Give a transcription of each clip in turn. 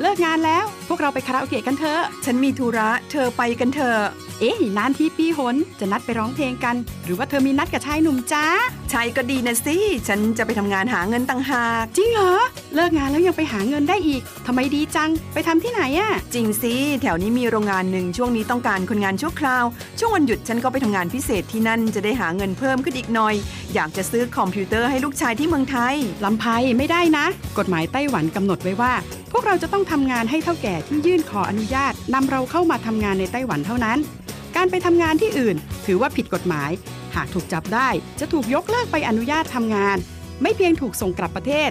เลิกงานแล้ว พวกเราไปคาราโอเกะกันเถอะฉันมีธุระ เธอไปกันเถอะเอ๊ะนานทีปีหนจะนัดไปร้องเพลงกัน หรือว่าเธอมีนัดกับชายหนุ่มจ้าใช่ก็ดีนะสิ ฉันจะไปทำงานหาเงินต่างหาก จริงเหรอ เลิกงานแล้วยังไปหาเงินได้อีกทำไมดีจัง ไปทำที่ไหนอะจริงสิ แถวนี้มีโรงงานหนึ่งช่วงนี้ต้องการคนงานชั่วคราว ช่วงวันหยุดฉันก็ไปทำงานพิเศษที่นั่นจะได้หาเงินเพิ่มขึ้นอีกหน่อย อยากจะซื้อคอมพิวเตอร์ให้ลูกชายที่เมืองไทยลำไพไม่ได้นะ กฎหมายไต้หวันกำหนดไว้ว่าพวกเราจะต้องทำงานให้เท่าแก่ที่ยื่นขออนุญาตนำเราเข้ามาทำงานในไต้หวันเท่านั้น การไปทำงานที่อื่น ถือว่าผิดกฎหมาย หากถูกจับได้จะถูกยกเลิกไปอนุญาตทำงาน ไม่เพียงถูกส่งกลับประเทศ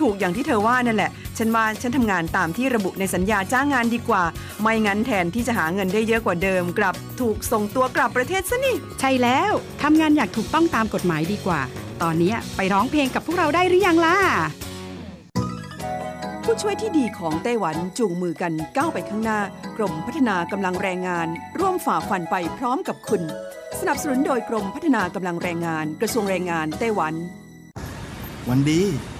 ถูกอย่างที่เธอว่านั่นแหละ ฉันว่าฉันทำงานตามที่ระบุในสัญญาจ้างงานดีกว่า ไม่งั้นแทนที่จะหาเงินได้เยอะกว่าเดิม กลับถูกส่งตัวกลับประเทศซะนี่ ใช่แล้วทำงานอย่างถูกต้องตามกฎหมายดีกว่า ตอนนี้ไปร้องเพลงกับพวกเราได้หรือยังล่ะผู้ช่วยที่ดีของไต้หวันจูงมือกันก้าวไปข้างหน้า กรมพัฒนากำลังแรงงาน ร่วมฝ่าฟันไปพร้อมกับคุณ สนับสนุนโดยกรมพัฒนากำลังแรงงาน กระทรวงแรงงานไต้หวัน วันดี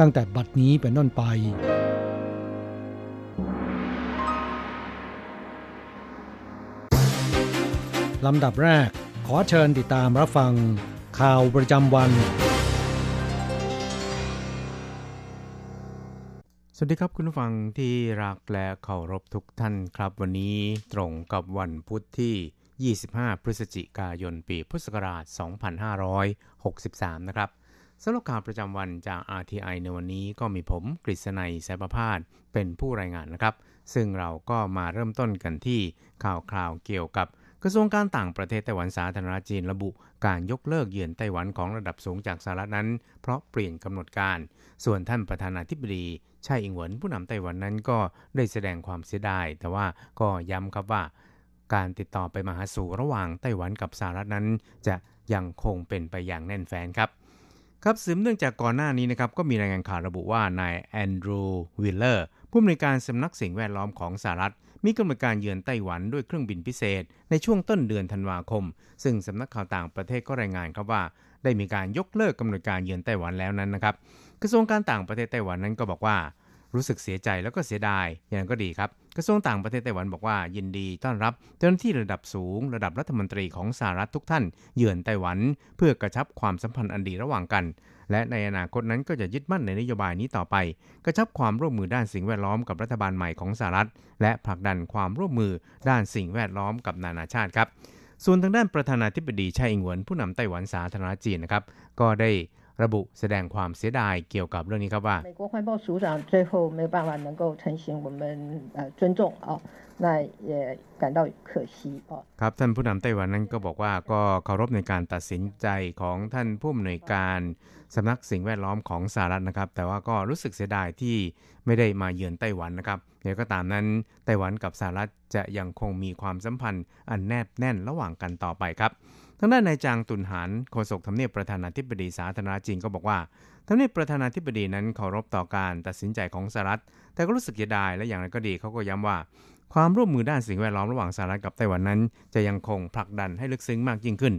ตั้งแต่บัดนี้เป็นต้นไป ลำดับแรกขอเชิญติดตามรับฟัง ข่าวประจำวัน สวัสดีครับคุณผู้ฟังที่รักและเคารพทุกท่านครับวันนี้ตรงกับวันพุทธที่ 25 พฤศจิกายน ปีพุทธศักราช 2563 นะครับ สำหรับข่าวประจำวันจาก RTI ในวันนี้ก็มีผมกฤษณัยสายประพาสเป็นผู้รายงานนะครับ ซึ่งเราก็มาเริ่มต้นกันที่ข่าวคราวเกี่ยวกับ กระทรวงการต่างประเทศไต้หวันสาธารณรัฐจีนระบุ การยกเลิกเยือนไต้หวันของระดับสูงจากสหรัฐนั้น เพราะเปลี่ยนกำหนดการ ส่วนท่านประธานาธิบดีไช่อิงเหวินผู้นำไต้หวันนั้นก็ได้แสดงความเสียดายแต่ว่าก็ย้ำครับว่า การติดต่อไปมาหาสู่ระหว่างไต้หวันกับสหรัฐนั้น จะยังคงเป็นไปอย่างแน่นแฟ้นครับ ครับสืบเนื่องจากก่อนหน้านี้นะครับก็มีรายงานข่าวระบุว่านายแอนดรูว์ วีลเลอร์ผู้อำนวยการสำนักสิ่งแวดล้อมของสหรัฐ มีกำหนดการเยือนไต้หวันด้วยเครื่องบินพิเศษ ในช่วงต้นเดือนธันวาคม ซึ่งสำนักข่าวต่างประเทศก็รายงานครับว่า ได้มีการยกเลิกกำหนดการเยือนไต้หวันแล้วนั้นนะครับ กระทรวงการต่างประเทศไต้หวันนั้นก็บอกว่า รู้สึกเสียใจแล้วก็เสียดายอย่างนั้นก็ดีครับกระทรวงต่างประเทศไต้หวันบอกว่ายินดีต้อนรับเจ้าหน้าที่ระดับสูง ระดับรัฐมนตรีของสหรัฐทุกท่าน เยือนไต้หวัน เพื่อกระชับความสัมพันธ์อันดีระหว่างกัน และในอนาคตนั้นก็จะยึดมั่นในนโยบายนี้ต่อไป กระชับความร่วมมือด้านสิ่งแวดล้อมกับรัฐบาลใหม่ของสหรัฐ และผลักดันความร่วมมือด้านสิ่งแวดล้อมกับนานาชาติครับส่วนทางด้านประธานาธิบดีไช่อิงเหวินผู้นำไต้หวันสาธารณจีนนะครับก็ได้ ระบุแสดงความเสียดายเกี่ยวกับเรื่องนี้ครับว่า美国环保署长最后没有办法能够成行我们呃尊重啊，那也感到可惜啊。ครับท่านผู้นำไต้หวันนั้นก็บอกว่าก็เคารพในการตัดสินใจของท่านผู้อำนวยการสำนักสิ่งแวดล้อมของสหรัฐนะครับ แต่ว่าก็รู้สึกเสียดายที่ไม่ได้มาเยือนไต้หวันนะครับอย่างก็ตามนั้นไต้หวันกับสหรัฐจะยังคงมีความสัมพันธ์อันแนบแน่นระหว่างกันต่อไปครับ ทางด้านนายจางตุนหานโฆษกทำเนียบประธานาธิบดีสาธารณจีนก็บอกว่าทำเนียบประธานาธิบดีนั้นเคารพต่อการตัดสินใจของสหรัฐ แต่ก็รู้สึกเสียดายและอย่างไรก็ดีเขาก็ย้ำว่า ความร่วมมือด้านสิ่งแวดล้อมระหว่างสหรัฐกับไต้หวันนั้น จะยังคงผลักดันให้ลึกซึ้งมากยิ่งขึ้น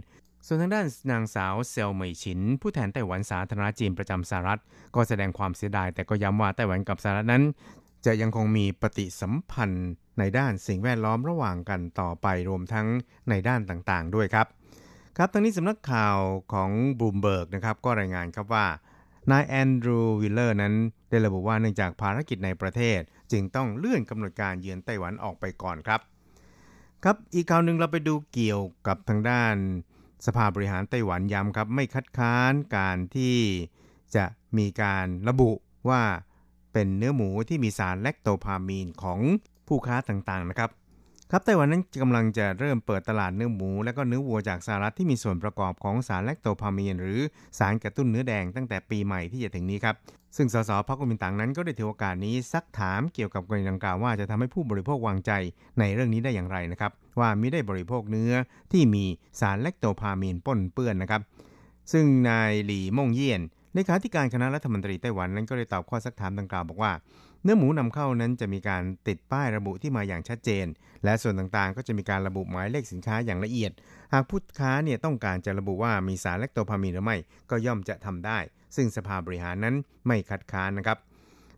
ส่วนทางด้านนางสาวเซลเหมยฉิน ผู้แทนไต้หวันสาธารณจีนประจำสหรัฐ ก็แสดงความเสียดาย แต่ก็ย้ำว่าไต้หวันกับสหรัฐนั้น จะยังคงมีปฏิสัมพันธ์ในด้านสิ่งแวดล้อมระหว่างกันต่อไปรวมทั้งในด้านต่างๆ ด้วยครับ ครับทางนี้สำนักข่าวของบลูมเบิร์กนะครับก็รายงานครับว่านายแอนดรูว์วีลเลอร์นั้น ได้ระบุว่าเนื่องจากภารกิจในประเทศ จึงต้องเลื่อนกำหนดการเยือนไต้หวันออกไปก่อนครับ ครับอีกข่าวหนึ่งเราไปดูเกี่ยวกับทางด้าน สภาบริหารไต้หวันย้ำครับ ไม่คัดค้านการที่จะมีการระบุว่าเป็นเนื้อหมูที่มีสารแลคโตพามีนของผู้ค้าต่างๆนะครับ ครับไต้หวันนั้นกำลังจะเริ่มเปิดตลาดเนื้อหมู และก็เนื้อวัวจากสหรัฐที่มีส่วนประกอบของสารแลคโตพามีนหรือสารกระตุ้นเนื้อแดงตั้งแต่ปีใหม่ที่จะถึงนี้ครับ ซึ่งสสพรรคกุมินตังนั้นก็ได้ถือโอกาสนี้ซักถามเกี่ยวกับกรณีดังกล่าวว่าจะทำให้ผู้บริโภควางใจในเรื่องนี้ได้อย่างไรนะครับ ว่ามิได้บริโภคเนื้อที่มีสารแลคโตพามีนปนเปื้อนนะครับ ซึ่งนายหลี่ม่งเยี่ยนเลขาธิการคณะรัฐมนตรีไต้หวันนั้นก็ได้ตอบข้อซักถามดังกล่าวบอกว่า เนื้อหมูนำเข้านั้นจะมีการติดป้ายระบุที่มาอย่างชัดเจน และส่วนต่างๆ ก็จะมีการระบุหมายเลขสินค้าอย่างละเอียด หากผู้ค้าเนี่ยต้องการจะระบุว่ามีสารแลคโตพามีนหรือไม่ก็ย่อมจะทำได้ ซึ่งสภาบริหารนั้นไม่คัดค้านนะครับ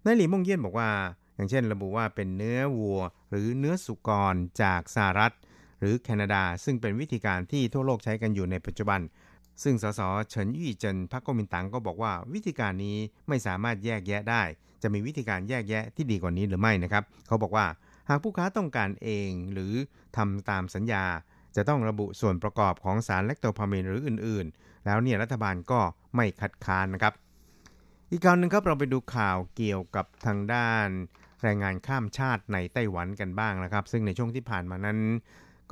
นายหลี่มงเยี่ยนบอกว่า อย่างเช่น ระบุว่าเป็นเนื้อวัว หรือเนื้อสุกรจากสหรัฐ หรือแคนาดา ซึ่งเป็นวิธีการที่ทั่วโลกใช้กันอยู่ในปัจจุบันซึ่งสสเฉินยี่เจินพรรคก๊กมินตั๋งก็บอกว่าวิธีการนี้ไม่สามารถแยกแยะได้ จะมีวิธีการแยกแยะที่ดีกว่านี้หรือไม่นะครับ เขาบอกว่าหากผู้ค้าต้องการเองหรือทำตามสัญญา จะต้องระบุส่วนประกอบของสารแลคโตพามีนหรืออื่นๆ แล้วเนี่ยรัฐบาลก็ไม่คัดค้านนะครับ อีกข่าวหนึ่งครับเราไปดูข่าวเกี่ยวกับทางด้านแรงงานข้ามชาติในไต้หวันกันบ้างนะครับ ซึ่งในช่วงที่ผ่านมานั้น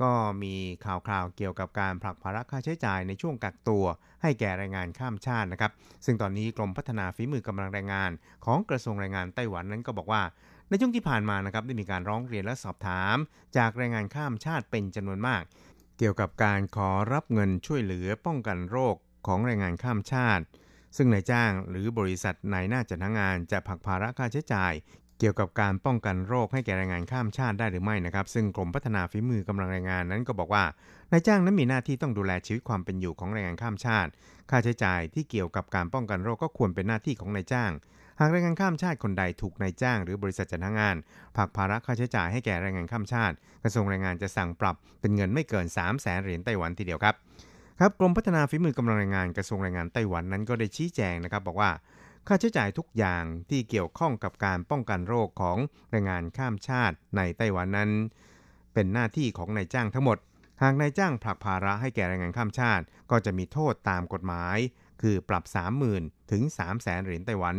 ก็มีข่าวคราวเกี่ยวกับการผลักภาระค่าใช้จ่ายในช่วงกักตัว ให้แก่แรงงานข้ามชาตินะครับ ซึ่งตอนนี้กรมพัฒนาฝีมือกำลังแรงงาน ของกระทรวงแรงงานไต้หวันนั้นก็บอกว่าในช่วงที่ผ่านมานะครับได้มีการร้องเรียนและสอบถาม จากแรงงานข้ามชาติเป็นจำนวนมาก เกี่ยวกับการขอรับเงินช่วยเหลือป้องกันโรคของแรงงานข้ามชาติ ซึ่งนายจ้างหรือบริษัทนายหน้าจัดหางานจะผลักภาระค่าใช้จ่าย เกี่ยวกับการป้องกันโรคให้แก่แรงงานข้ามชาติได้หรือไม่นะครับ ซึ่งกรมพัฒนาฝีมือกำลังแรงงานนั้นก็บอกว่านายจ้างนั้นมีหน้าที่ต้องดูแลชีวิตความเป็นอยู่ของแรงงานข้ามชาติ ค่าใช้จ่ายที่เกี่ยวกับการป้องกันโรคก็ควรเป็นหน้าที่ของนายจ้าง หากแรงงานข้ามชาติคนใดถูกนายจ้าง หรือบริษัทจัดหางานผักภาระค่าใช้จ่ายให้แก่แรงงานข้ามชาติ กระทรวงแรงงานจะสั่งปรับเป็นเงินไม่เกิน 3 0 0แสนเหรียญไต้หวันทีเดียวครับครับกรมพัฒนาฝีมือกำลังแรงงานกระทรวงแรงงานไต้หวันนั้นก็ได้ชี้แจงนะครับ บอกว่า ค่าใช้จ่ายทุกอย่างที่เกี่ยวข้องกับการป้องกันโรคของแรงงานข้ามชาติในไต้หวันนั้น เป็นหน้าที่ของนายจ้างทั้งหมด หากนายจ้างผลักภาระให้แก่แรงงานข้ามชาติ ก็จะมีโทษตามกฎหมาย คือปรับ 30,000 ถึง 3 0 0แสนเหรียญไต้หวัน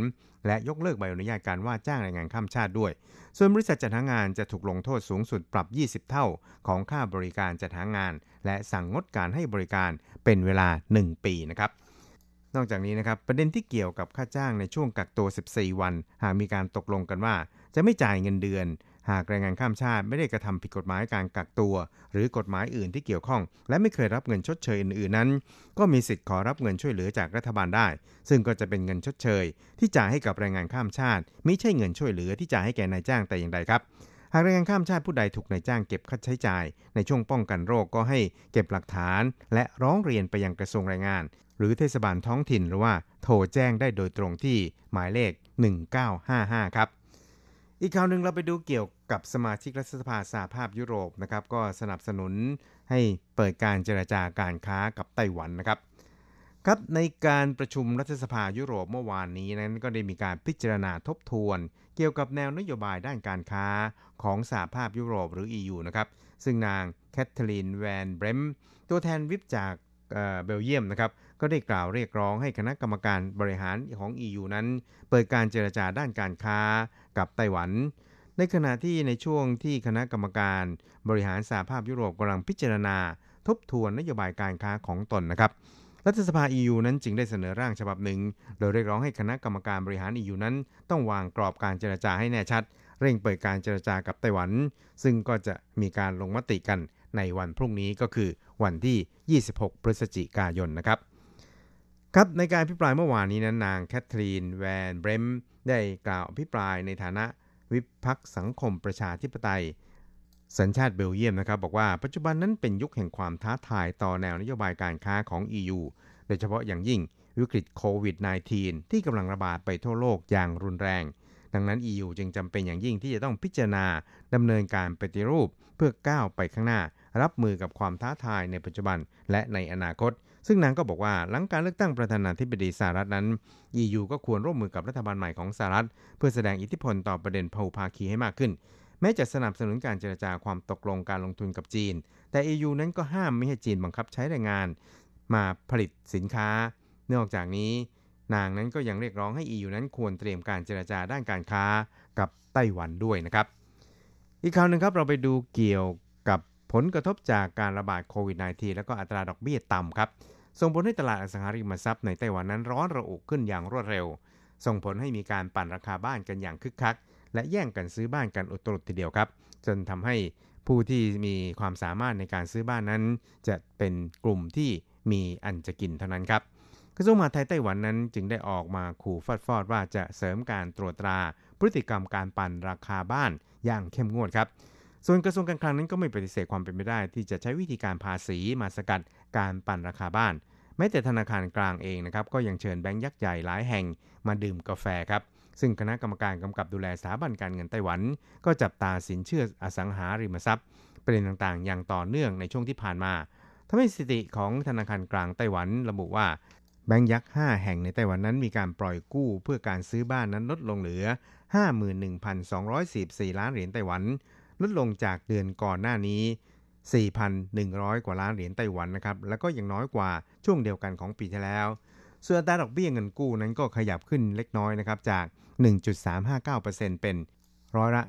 และยกเลิกใบอนุญาตการว่าจ้างแรงงานข้ามชาติด้วย ส่วนบริษัทจัดหางานจะถูกลงโทษสูงสุดปรับ 20 เท่าของค่าบริการจัดหางาน และสั่งงดการให้บริการเป็นเวลา 1 ปีนะครับ นอกจากนี้นะครับประเด็นที่เกี่ยวกับค่าจ้างในช่วงกักตัว 14 วัน หากมีการตกลงกันว่า จะไม่จ่ายเงินเดือน หากแรงงานข้ามชาติไม่ได้กระทำผิดกฎหมายการกักตัว หรือกฎหมายอื่นที่เกี่ยวข้อง และไม่เคยรับเงินชดเชยอื่นๆนั้น ก็มีสิทธิ์ขอรับเงินช่วยเหลือจากรัฐบาลได้ ซึ่งก็จะเป็นเงินชดเชย ที่จ่ายให้กับแรงงานข้ามชาติไม่ใช่เงินช่วยเหลือที่จ่ายให้แก่นายจ้างแต่อย่างใดครับหากแรงงานข้ามชาติผู้ใดถูกนายจ้างเก็บค่าใช้จ่าย ในช่วงป้องกันโรคก็ให้เก็บหลักฐาน และร้องเรียนไปยังกระทรวงแรงงาน หรือเทศบาลท้องถิ่นหรือว่าโทรแจ้งได้โดยตรงที่หมายเลข 1955 ครับ อีกข่าวหนึ่งเราไปดูเกี่ยวกับสมาชิกรัฐสภาสหภาพยุโรปนะครับก็สนับสนุนให้เปิดการเจรจาการค้ากับไต้หวันนะครับครับในการประชุมรัฐสภายุโรปเมื่อวานนี้นั้นก็ได้มีการพิจารณาทบทวน เกี่ยวกับแนวนโยบายด้านการค้าของสหภาพยุโรปหรือ EU นะครับซึ่งนางแคทเธอรีนแวนเบรมตัวแทนวิปจากเบลเยียมนะครับ ก็ได้กล่าวเรียกร้องให้คณะกรรมการบริหารของ EU นั้น เปิดการเจรจาด้านการค้ากับไต้หวัน ในขณะที่ในช่วงที่คณะกรรมการบริหารสหภาพยุโรปกำลังพิจารณา ทบทวนนโยบายการค้าของตนนะครับรัฐสภา EU นั้นจึงได้เสนอร่างฉบับหนึ่ง โดยเรียกร้องให้คณะกรรมการบริหาร EU นั้น ต้องวางกรอบการเจรจาให้แน่ชัด เร่งเปิดการเจรจากับไต้หวัน ซึ่งก็จะมีการลงมติกันในวันพรุ่งนี้ก็คือวันที่ 26 พฤศจิกายนนะครับ ครับในการพิปรายเมื่อวานนี้นั้นนางแคทรีนแวนเบรมได้กล่าวอภิปรายในฐานะวิพักสังคมประชาธิปไตย สัญชาติเบลเยียมนะครับ บอกว่าปัจจุบันนั้นเป็นยุคแห่งความท้าทายต่อแนวนโยบายการค้าของ EU โดยเฉพาะอย่างยิ่งวิกฤตโควิด -19 ที่กำลังระบาดไปทั่วโลกอย่างรุนแรง ดังนั้น EU จึงจำเป็นอย่างยิ่งที่จะต้องพิจารณาดำเนินการปฏิรูปเพื่อก้าวไปข้างหน้า รับมือกับความท้าทายในปัจจุบันและในอนาคต ซึ่งนางก็บอกว่าหลังการเลือกตั้งประธานาธิบดีสหรัฐนั้น EU ก็ควรร่วมมือกับรัฐบาลใหม่ของสหรัฐ เพื่อแสดงอิทธิพลต่อประเด็นพหุภาคีให้มากขึ้น แม้จะสนับสนุนการเจรจาความตกลงการลงทุนกับจีน แต่ EU นั้นก็ห้ามไม่ให้จีนบังคับใช้แรงงาน มาผลิตสินค้า นอกจากนี้ นางนั้นก็ยังเรียกร้องให้ EU นั้นควรเตรียมการเจรจาด้านการค้ากับไต้หวันด้วยนะครับ อีกข่าวหนึ่งครับเราไปดูเกี่ยวกับผลกระทบจากการระบาดโควิด -19 แล้วก็อัตราดอกเบี้ยต่ำครับ ส่งผลให้ตลาดอสังหาริมทรัพย์ในไต้หวันนั้นร้อนระอุขึ้นอย่างรวดเร็ว ส่งผลให้มีการปั่นราคาบ้านกันอย่างคึกคัก และแย่งกันซื้อบ้านกันอุตรุดทีเดียวครับ จนทำให้ผู้ที่มีความสามารถในการซื้อบ้านนั้น จะเป็นกลุ่มที่มีอันจะกินเท่านั้นครับกระทรวงมหาดไทยไต้หวันนั้นจึงได้ออกมาขู่ฟาดฟอดว่าจะเสริมการตรวจตรา พฤติกรรมการปั่นราคาบ้านอย่างเข้มงวดครับ ส่วนกระทรวงการคลังนั้นก็ไม่ปฏิเสธความเป็นไปได้ ที่จะใช้วิธีการภาษีมาสกัด การปั่นราคาบ้าน แม้แต่ธนาคารกลางเองนะครับก็ยังเชิญแบงก์ยักษ์ใหญ่หลายแห่งมาดื่มกาแฟครับซึ่งคณะกรรมการกำกับดูแลสถาบันการเงินไต้หวัน ก็จับตาสินเชื่ออสังหาริมทรัพย์ประเด็นต่างๆ อย่างต่อเนื่องในช่วงที่ผ่านมาทำให้สถิติของธนาคารกลางไต้หวันระบุว่าแบงก์ยักษ์ 5 แห่งในไต้หวันนั้นมีการปล่อยกู้เพื่อการซื้อบ้านนั้นลดลงเหลือ 51,244 ล้านเหรียญไต้หวัน ลดลงจากเดือนก่อนหน้านี้ 4,100 กว่าล้านเหรียญไต้หวันนะครับ แล้วก็ยังน้อยกว่าช่วงเดียวกันของปีที่แล้ว ส่วนอัตราดอกเบี้ยเงินกู้นั้นก็ขยับขึ้นเล็กน้อยนะครับจาก 1.359%เป็นร้อยละ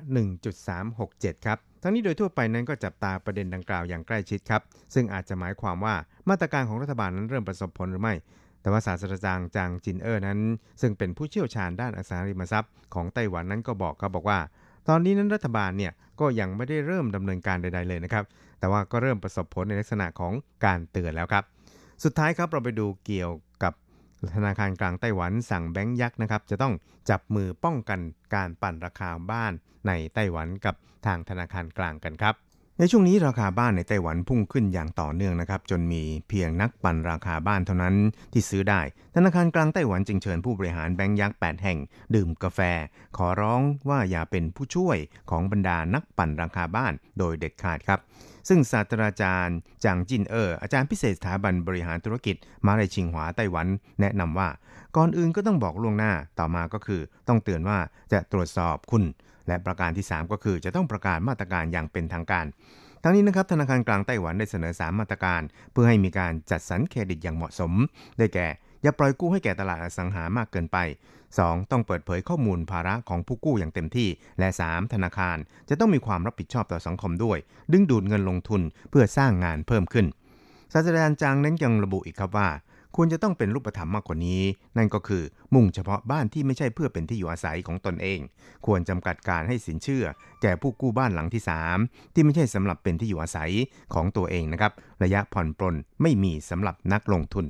1.367 ครับ ทั้งนี้โดยทั่วไปนั้นก็จับตาประเด็นดังกล่าวอย่างใกล้ชิดครับ ซึ่งอาจจะหมายความว่ามาตรการของรัฐบาลนั้นเริ่มประสบผลหรือไม่ แต่ว่าศาสตราจารย์จางจินเออร์นั้น ซึ่งเป็นผู้เชี่ยวชาญด้านอสังหาริมทรัพย์ของไต้หวันนั้นก็บอกครับบอกว่า ตอนนี้นั้นรัฐบาลเนี่ยก็ยังไม่ได้เริ่มดำเนินการใด ๆเลยนะครับ แต่ว่าก็เริ่มประสบผลในลักษณะของการเตือนแล้วครับ สุดท้ายครับเราไปดูเกี่ยวกับธนาคารกลางไต้หวันสั่งแบงก์ยักษ์นะครับ จะต้องจับมือป้องกันการปั่นราคาบ้านในไต้หวันกับทางธนาคารกลางกันครับในช่วงนี้ราคาบ้านในไต้หวันพุ่งขึ้นอย่างต่อเนื่องนะครับ จนมีเพียงนักปั่นราคาบ้านเท่านั้นที่ซื้อได้ ธนาคารกลางไต้หวันจึงเชิญผู้บริหารแบงก์ยักษ์ 8 แห่ง ดื่มกาแฟ ขอร้องว่าอย่าเป็นผู้ช่วยของบรรดานักปั่นราคาบ้านโดยเด็ดขาดครับ ซึ่งศาสตราจารย์จางจินเออร์อาจารย์พิเศษสถาบันบริหารธุรกิจมาเลชิงหวาไต้หวัน แนะนำว่า ก่อนอื่นก็ต้องบอกล่วงหน้าต่อมาก็คือ ต้องเตือนว่าจะตรวจสอบคุณ และประการที่ 3 ก็คือจะต้องประกาศมาตรการอย่างเป็นทางการทั้งนี้นะครับธนาคารกลางไต้หวันได้เสนอ 3 มาตรการ เพื่อให้มีการจัดสรรเครดิตอย่างเหมาะสม ได้แก่ อย่าปล่อยกู้ให้แก่ตลาดอสังหามากเกินไป 2. ต้องเปิดเผยข้อมูลภาระของผู้กู้อย่างเต็มที่ และ 3. ธนาคาร จะต้องมีความรับผิดชอบต่อสังคมด้วย ดึงดูดเงินลงทุนเพื่อสร้างงานเพิ่มขึ้น ศาสตราจารย์จางนั้นยังระบุอีกครับว่า ควรจะต้องเป็นรูปธรรมมากกว่านี้ นั่นก็คือมุ่งเฉพาะบ้านที่ไม่ใช่เพื่อเป็นที่อยู่อาศัยของตนเอง ควรจำกัดการให้สินเชื่อ แก่ผู้กู้บ้านหลังที่ 3 ที่ไม่ใช่สำหรับเป็นที่อยู่อาศัยของตัวเองนะครับ ระยะผ่อนปลนไม่มีสำหรับนักลงทุน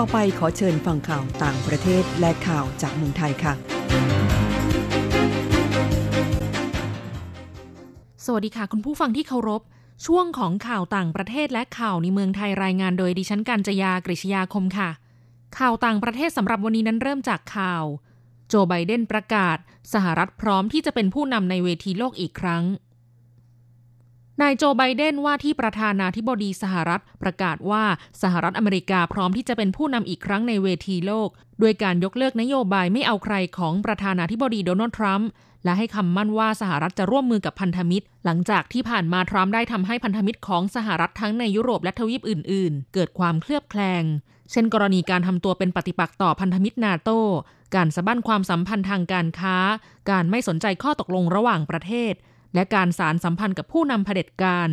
ต่อไปขอเชิญฟังข่าวต่างประเทศและข่าวจากเมืองไทยค่ะ สวัสดีค่ะ คุณผู้ฟังที่เคารพ ช่วงของข่าวต่างประเทศและข่าวในเมืองไทยรายงานโดยดิฉันกัญจยากริชยาคมค่ะ ข่าวต่างประเทศสำหรับวันนี้นั้นเริ่มจากข่าว โจไบเดนประกาศ สหรัฐพร้อมที่จะเป็นผู้นำในเวทีโลกอีกครั้ง นายโจไบเดนว่าที่ประธานาธิบดีสหรัฐประกาศว่าสหรัฐอเมริกาพร้อมที่จะเป็นผู้นำอีกครั้งในเวทีโลก ด้วยการยกเลิกนโยบายไม่เอาใครของประธานาธิบดีโดนัลด์ทรัมป์และให้คำมั่นว่าสหรัฐจะร่วมมือกับพันธมิตร หลังจากที่ผ่านมาทรัมป์ได้ทำให้พันธมิตรของสหรัฐทั้งในยุโรปและทวีปอื่น ๆ เกิดความเคลือบแคลง เช่น กรณีการทำตัวเป็นปฏิปักษ์ต่อพันธมิตรนาโตการสะบั้นความสัมพันธ์ทางการค้า การไม่สนใจข้อตกลงระหว่างประเทศ และการสารสัมพันธ์กับผู้นำเผด็จการ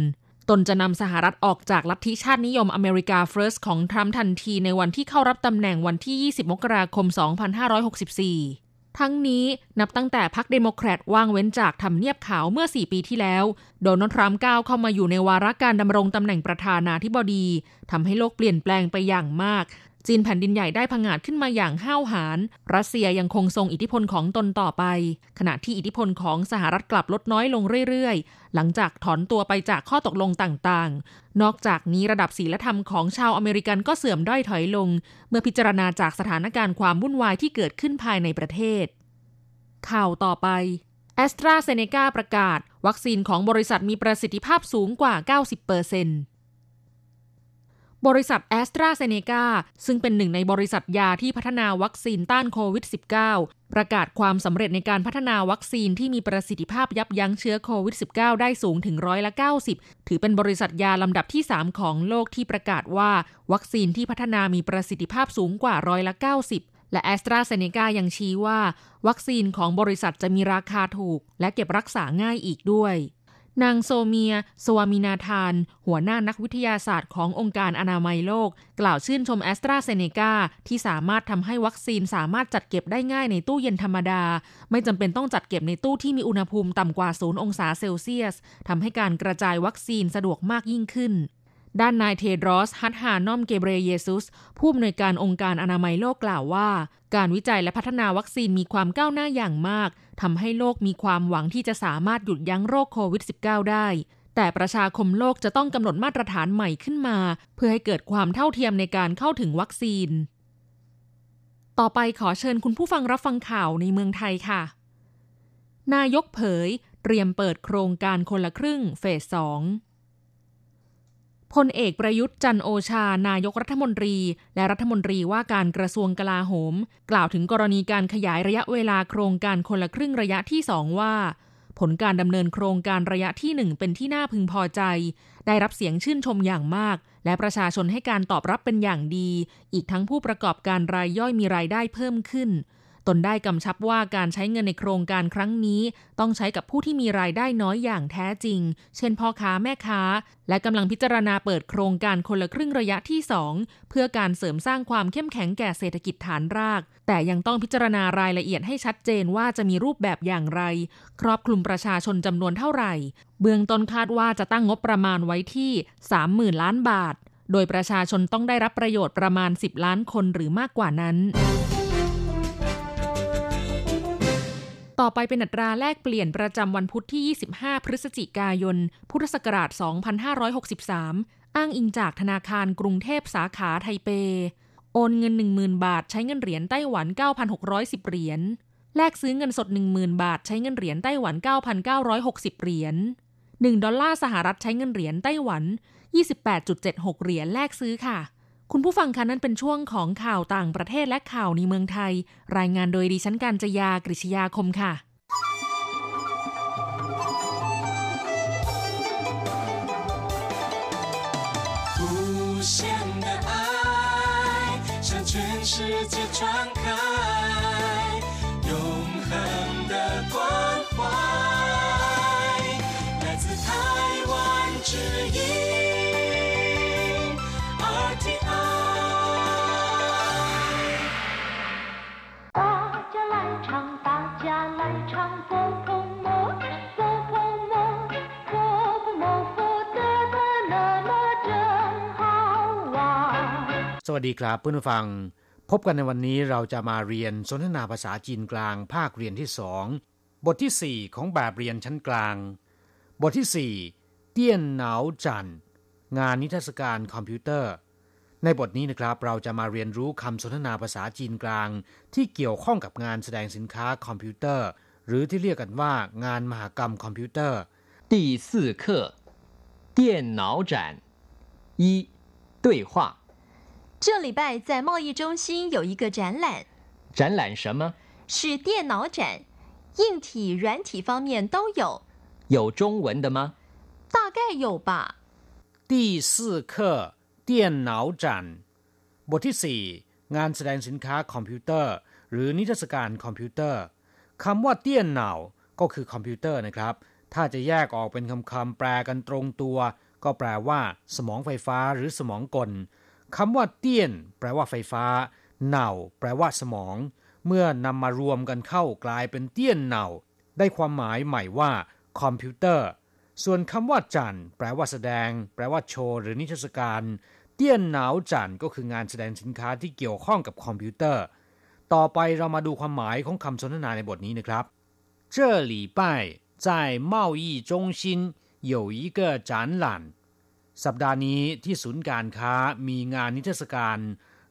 ตนจะนำสหรัฐออกจากลัทธิชาตินิยม America First ของทรัมป์ทันทีในวันที่เข้ารับตำแหน่งวันที่ 20 มกราคม 2564 ทั้งนี้นับตั้งแต่พรรคเดโมแครตว่างเว้นจากทำเนียบขาวเมื่อ 4 ปีที่แล้ว โดนัลด์ทรัมป์ก้าวเข้ามาอยู่ในวาระการดำรงตำแหน่งประธานาธิบดีทำให้โลกเปลี่ยนแปลงไปอย่างมาก จีนแผ่นดินใหญ่ได้พังอาจขึ้นมาอย่างห้าวหาญ รัสเซียยังคงทรงอิทธิพลของตนต่อไป ขณะที่อิทธิพลของสหรัฐกลับลดน้อยลงเรื่อยๆ หลังจากถอนตัวไปจากข้อตกลงต่างๆ นอกจากนี้ระดับศีลธรรมของชาวอเมริกันก็เสื่อมด้อยถอยลง เมื่อพิจารณาจากสถานการณ์ความวุ่นวายที่เกิดขึ้นภายในประเทศ ข่าวต่อไปแอสตราเซเนกาประกาศ วัคซีนของบริษัทมีประสิทธิภาพสูงกว่า 90%เปอร์เซ็นต์ บริษัทแอสตราเซเนกาซึ่งเป็นหนึ่งในบริษัทยาที่พัฒนาวัคซีนต้านโควิด -19 ประกาศความสำเร็จในการพัฒนาวัคซีนที่มีประสิทธิภาพยับยั้งเชื้อโควิด -19 ได้สูงถึงร้อยละ 90 ถือเป็นบริษัทยาลำดับที่ 3 ของโลกที่ประกาศว่า วัคซีนที่พัฒนามีประสิทธิภาพสูงกว่าร้อยละ 90และแอสตราเซเนกายังชี้ว่า วัคซีนของบริษัทจะมีราคาถูก และเก็บรักษาง่ายอีกด้วย นางโซเมีย สวามินาธาน หัวหน้านักวิทยาศาสตร์ขององค์การอนามัยโลก กล่าวชื่นชมแอสตราเซเนกาที่สามารถทำให้วัคซีนสามารถจัดเก็บได้ง่ายในตู้เย็นธรรมดา ไม่จำเป็นต้องจัดเก็บในตู้ที่มีอุณหภูมิต่ำกว่าศูนย์องศาเซลเซียสทำให้การกระจายวัคซีนสะดวกมากยิ่งขึ้นด้านนายเทดรอส อัดฮานอมเกเบรเยซุส ผู้อำนวยการองค์การอนามัยโลกกล่าวว่า การวิจัยและพัฒนาวัคซีนมีความก้าวหน้าอย่างมาก ทำให้โลกมีความหวังที่จะสามารถหยุดยั้งโรคโควิด -19 ได้ แต่ประชาคมโลกจะต้องกำหนดมาตรฐานใหม่ขึ้นมา เพื่อให้เกิดความเท่าเทียมในการเข้าถึงวัคซีน ต่อไปขอเชิญคุณผู้ฟังรับฟังข่าวในเมืองไทยค่ะ นายกเผย เตรียมเปิดโครงการคนละครึ่งเฟสสอง พลเอกประยุทธ์จันโอชา นายกรัฐมนตรี และรัฐมนตรีว่าการกระทรวงกลาโหม กล่าวถึงกรณีการขยายระยะเวลาโครงการคนละครึ่งระยะที่ 2 ว่า ผลการดำเนินโครงการระยะที่ 1 เป็นที่น่าพึงพอใจ ได้รับเสียงชื่นชมอย่างมาก และประชาชนให้การตอบรับเป็นอย่างดี อีกทั้งผู้ประกอบการรายย่อยมีรายได้เพิ่มขึ้น ตนได้กำชับว่าการใช้เงินในโครงการครั้งนี้ ต้องใช้กับผู้ที่มีรายได้น้อยอย่างแท้จริง เช่นพ่อค้าแม่ค้า และกำลังพิจารณาเปิดโครงการคนละครึ่งระยะที่ 2 เพื่อการเสริมสร้างความเข้มแข็งแก่เศรษฐกิจฐานราก แต่ยังต้องพิจารณารายละเอียดให้ชัดเจนว่าจะมีรูปแบบอย่างไร ครอบคลุมประชาชนจำนวนเท่าไหร่ เบื้องต้นคาดว่าจะตั้งงบประมาณไว้ที่ 30,000 ล้านบาท โดยประชาชนต้องได้รับประโยชน์ประมาณ 10 ล้านคนหรือมากกว่านั้น ต่อไปเป็นอัตราแลกเปลี่ยนประจำวันพุธที่ 25 พฤศจิกายน พุทธศักราช 2563 อ้างอิงจากธนาคารกรุงเทพสาขาไทเป โอนเงิน 10,000 บาทใช้เงินเหรียญไต้หวัน 9,610 เหรียญ แลกซื้อเงินสด 10,000 บาทใช้เงินเหรียญไต้หวัน 9,960 เหรียญ 1 ดอลลาร์สหรัฐใช้เงินเหรียญไต้หวัน 28.76 เหรียญแลกซื้อค่ะ คุณผู้ฟังคะนั่นเป็นช่วงของข่าวต่างประเทศและข่าวในเมืองไทย รายงานโดยดิฉันการจยากริชยาคมค่ะ สวัสดีครับเพื่อนผู้ฟัง พบกันในวันนี้เราจะมาเรียนสนทนาภาษาจีนกลางภาคเรียนที่สองบทที่สี่ของแบบเรียนชั้นกลาง บทที่สี่เตี้ยนหนาวจันงานนิทรรศการคอมพิวเตอร์ ในบทนี้นะครับเราจะมาเรียนรู้คำสนทนาภาษาจีนกลาง ที่เกี่ยวข้องกับงานแสดงสินค้าคอมพิวเตอร์ หรือที่เรียกกันว่างานมหกรรมคอมพิวเตอร์ 第四课电脑展一对话 这礼拜在贸易中心有一个展览，展览什么？是电脑展，硬体、软体方面都有，有中文的吗？大概有吧。第四课电脑展บทที่สี่งานแสดงสินค้าคอมพิวเตอร์ หรือนิทรรศการคอมพิวเตอร์คำว่าเตี้ยนเหนาก็คือคอมพิวเตอร์นะครับ ถ้าจะแยกออกเป็นคำคำแปลกันตรงตัว ก็แปลว่า สมองไฟฟ้าหรือสมองกล คำว่าเตี้ยน แปลว่าไฟฟ้าเหนาแปลว่าสมอง เมื่อนำมารวมกันเข้ากลายเป็นเตี้ยนเหนาได้ความหมายใหม่ว่า คอมพิวเตอร์ ส่วนคำว่าจันแปลว่าแสดง แปลว่าโชว์หรือนิทรรศการ เตี้ยนหนาวจันก็คืองานแสดงสินค้าที่เกี่ยวข้องกับคอมพิวเตอร์ ต่อไปเรามาดูความหมายของคำสนทนาในบทนี้นะครับ这礼拜在贸易中心有一个展览 สัปดาห์นี้ที่ศูนย์การค้ามีงานนิทรรศการ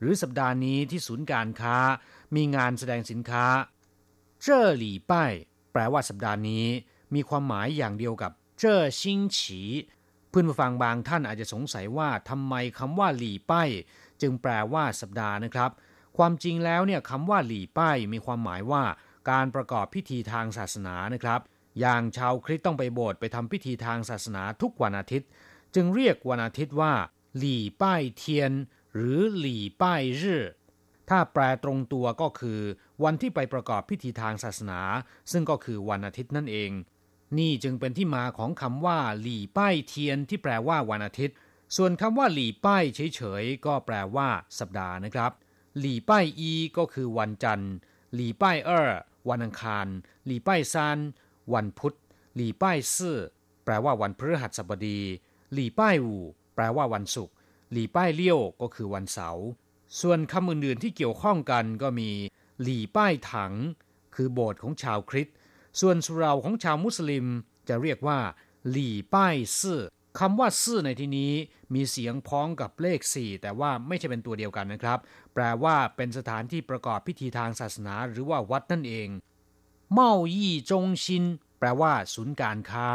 หรือสัปดาห์นี้ที่ศูนย์การค้ามีงานแสดงสินค้าเจ้อหลี่ป้ายแปลว่าสัปดาห์นี้ มีความหมายอย่างเดียวกับเจ้อชิงฉีเพื่อนผู้ฟังบางท่านอาจจะสงสัยว่าทำไมคำว่าหลี่ป้ายจึงแปลว่าสัปดาห์นะครับ ความจริงแล้วเนี่ยคำว่าหลี่ป้ายมีความหมายว่า การประกอบพิธีทางศาสนานะครับ อย่างชาวคริสต์ต้องไปโบสถ์ไปทำพิธีทางศาสนาทุกวันอาทิตย์ จึงเรียกวันอาทิตย์ว่า หลี่ป้ายเทียน หรือหลี่ป้ายรื่อถ้าแปลตรงตัวก็คือ วันที่ไปประกอบพิธีทางศาสนา ซึ่งก็คือวันอาทิตย์นั่นเอง นี่จึงเป็นที่มาของคำว่า หลี่ป้ายเทียน ที่แปลว่าวันอาทิตย์ ส่วนคำว่าหลี่ป้ายเฉยๆก็แปลว่า สัปดาห์นะครับ หลี่ป้ายอีก็คือวันจันทร์ หลี่ป้ายเออวันอังคาร หลี่ป้ายซานวันพุธ หลี่ป้ายซื่อแปลว่าวันพฤหัสบดี หลี่ป้ายอู่แปลว่าวันศุกร์หลี่ป้ายเลี้ยวก็คือวันเสาร์ส่วนคำอื่นๆที่เกี่ยวข้องกันก็มีหลี่ป้ายถัง คือโบสถ์ของชาวคริสต์ส่วนสุราของชาวมุสลิมจะเรียกว่า หลี่ป้ายซื่อคำว่าซื่อในที่นี้มีเสียงพ้องกับเลขสี่แต่ว่าไม่ใช่เป็นตัวเดียวกันนะครับ แปลว่าเป็นสถานที่ประกอบพิธีทางศาสนาหรือว่าวัดนั่นเอง เมายี่จงชินแปลว่า ศูนย์การค้า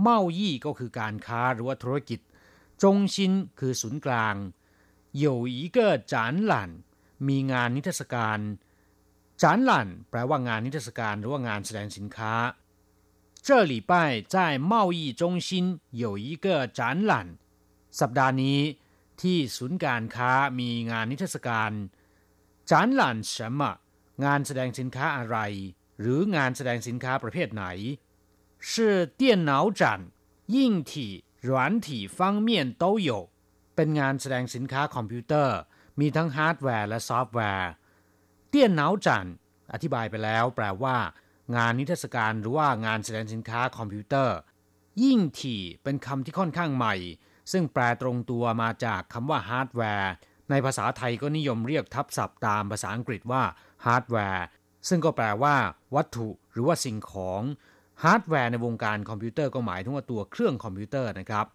เมายี่ก็คือการค้าหรือว่าธุรกิจ จงชินคือศูนย์กลาง有一个展览มีงานนิทรรศการ展览แปลว่างานนิทรรศการหรือว่างานแสดงสินค้า这礼拜在贸易中心有一个展览สัปดาห์นี้ ที่ศูนย์การค้ามีงานนิทรรศการ展览什么งานแสดงสินค้าอะไร หรืองานแสดงสินค้าประเภทไหน 是电脑展硬体软体方面都有เป็นงานแสดงสินค้าคอมพิวเตอร์ มีทั้งฮาร์ดแวร์และซอฟต์แวร์เตี้ยนเหนาจันอธิบายไปแล้ว แปลว่า งานนิทรรศการหรือว่างานแสดงสินค้าคอมพิวเตอร์ ยิ่งถี่เป็นคำที่ค่อนข้างใหม่ ซึ่งแปลตรงตัวมาจากคำว่าฮาร์ดแวร์ ในภาษาไทยก็นิยมเรียกทับศัพท์ตามภาษาอังกฤษว่าฮาร์ดแวร์ ซึ่งก็แปลว่า วัตถุหรือว่าสิ่งของ ฮาร์ดแวร์ในวงการคอมพิวเตอร์ก็หมายถึงว่าตัวเครื่องคอมพิวเตอร์นะครับ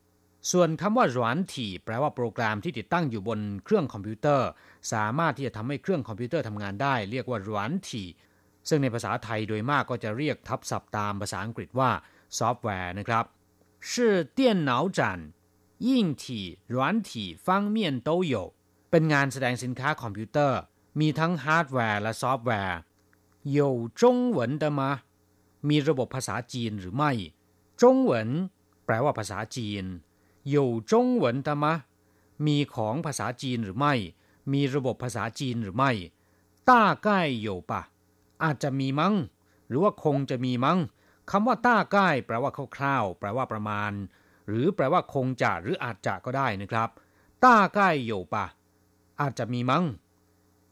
ส่วนคำว่าหรวนถี่แปลว่าโปรแกรมที่ติดตั้งอยู่บนเครื่องคอมพิวเตอร์ สามารถที่จะทำให้เครื่องคอมพิวเตอร์ทำงานได้ เรียกว่าหรวนถี่ซึ่งในภาษาไทยโดยมากก็จะเรียกทับศัพท์ตามภาษาอังกฤษว่าซอฟต์แวร์นะครับ是电脑展硬体软体方面都有เป็นงานแสดงสินค้าคอมพิวเตอร์ มีทั้งฮาร์ดแวร์และซอฟต์แวร์有中文的吗 มีระบบภาษาจีนหรือไม่จงเหวินแปลว่าภาษาจีนอยู่จงเหวินตมะ มีของภาษาจีนหรือไม่ มีระบบภาษาจีนหรือไม่ต้าใกล้อยู่ปะ อาจจะมีมั้ง หรือว่าคงจะมีมั้งคำว่าต้าใกล้แปลว่าคร่าวๆแปลว่าประมาณ หรือแปลว่าคงจะหรืออาจจะก็ได้นะครับ ต้าใกล้อยู่ปะ อาจจะมีมั้ง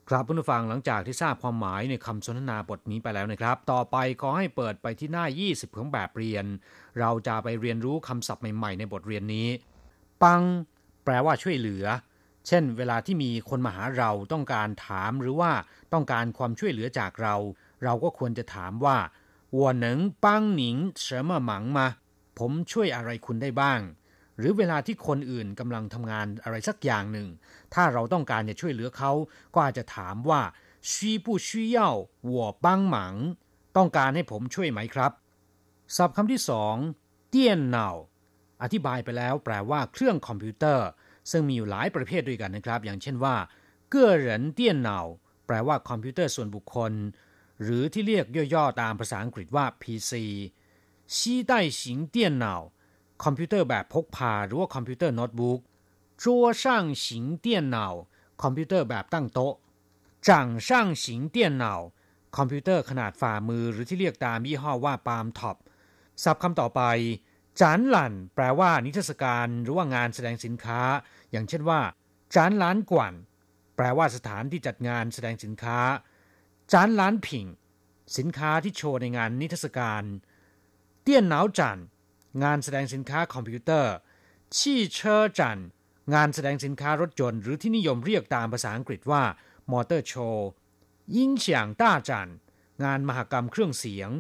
ครับผู้นฟังหลังจากที่ทราบความหมายในคำสนทนาบทนี้ไปแล้วนะครับ ต่อไปขอให้เปิดไปที่หน้า 20 ของแบบเรียน เราจะไปเรียนรู้คำศัพท์ใหม่ ๆ ในบทเรียนนี้ ปัง แปลว่าช่วยเหลือ เช่น เวลาที่มีคนมาหาเราต้องการถามหรือว่าต้องการความช่วยเหลือจากเรา เราก็ควรจะถามว่าวัวหนึ่งปังหนิงเฉมอหมังมา ผมช่วยอะไรคุณได้บ้าง หรือเวลาที่คนอื่นกำลังทำงานอะไรสักอย่างหนึ่ง ถ้าเราต้องการจะช่วยเหลือเขา ก็อาจจะถามว่า需不需要我帮忙ต้องการให้ผมช่วยไหมครับ ศัพท์คำที่สองเตี้ยนเนาอธิบายไปแล้วแปลว่าเครื่องคอมพิวเตอร์ ซึ่งมีอยู่หลายประเภทด้วยกันนะครับ อย่างเช่นว่าเก้อเหรินเตี้ยนเนาแปลว่าคอมพิวเตอร์ส่วนบุคคล หรือที่เรียกย่อๆตามภาษาอังกฤษว่า PC ซีไต้สิงเตี้ยนเนาคอมพิวเตอร์แบบพกพาหรือว่าคอมพิวเตอร์โน้ตบุ๊ก 桌上型电脑 คอมพิวเตอร์แบบตั้งโต๊ะ 掌上型电脑 คอมพิวเตอร์ขนาดฝ่ามือหรือที่เรียกตามยี่ห้อว่า palmtop ศัพท์คำต่อไป 展览 แปลว่านิทรรศการหรือว่างานแสดงสินค้า อย่างเช่นว่า展览馆 แปลว่าสถานที่จัดงานแสดงสินค้า展览品 สินค้าที่โชว์ในงานนิทรรศการ 电脑展 งานแสดงสินค้าคอมพิวเตอร์汽车展 งานแสดงสินค้ารถยนต์หรือที่นิยมเรียกตามภาษาอังกฤษว่ามอเตอร์โชว์音响大展 งานมหกรรมเครื่องเสียง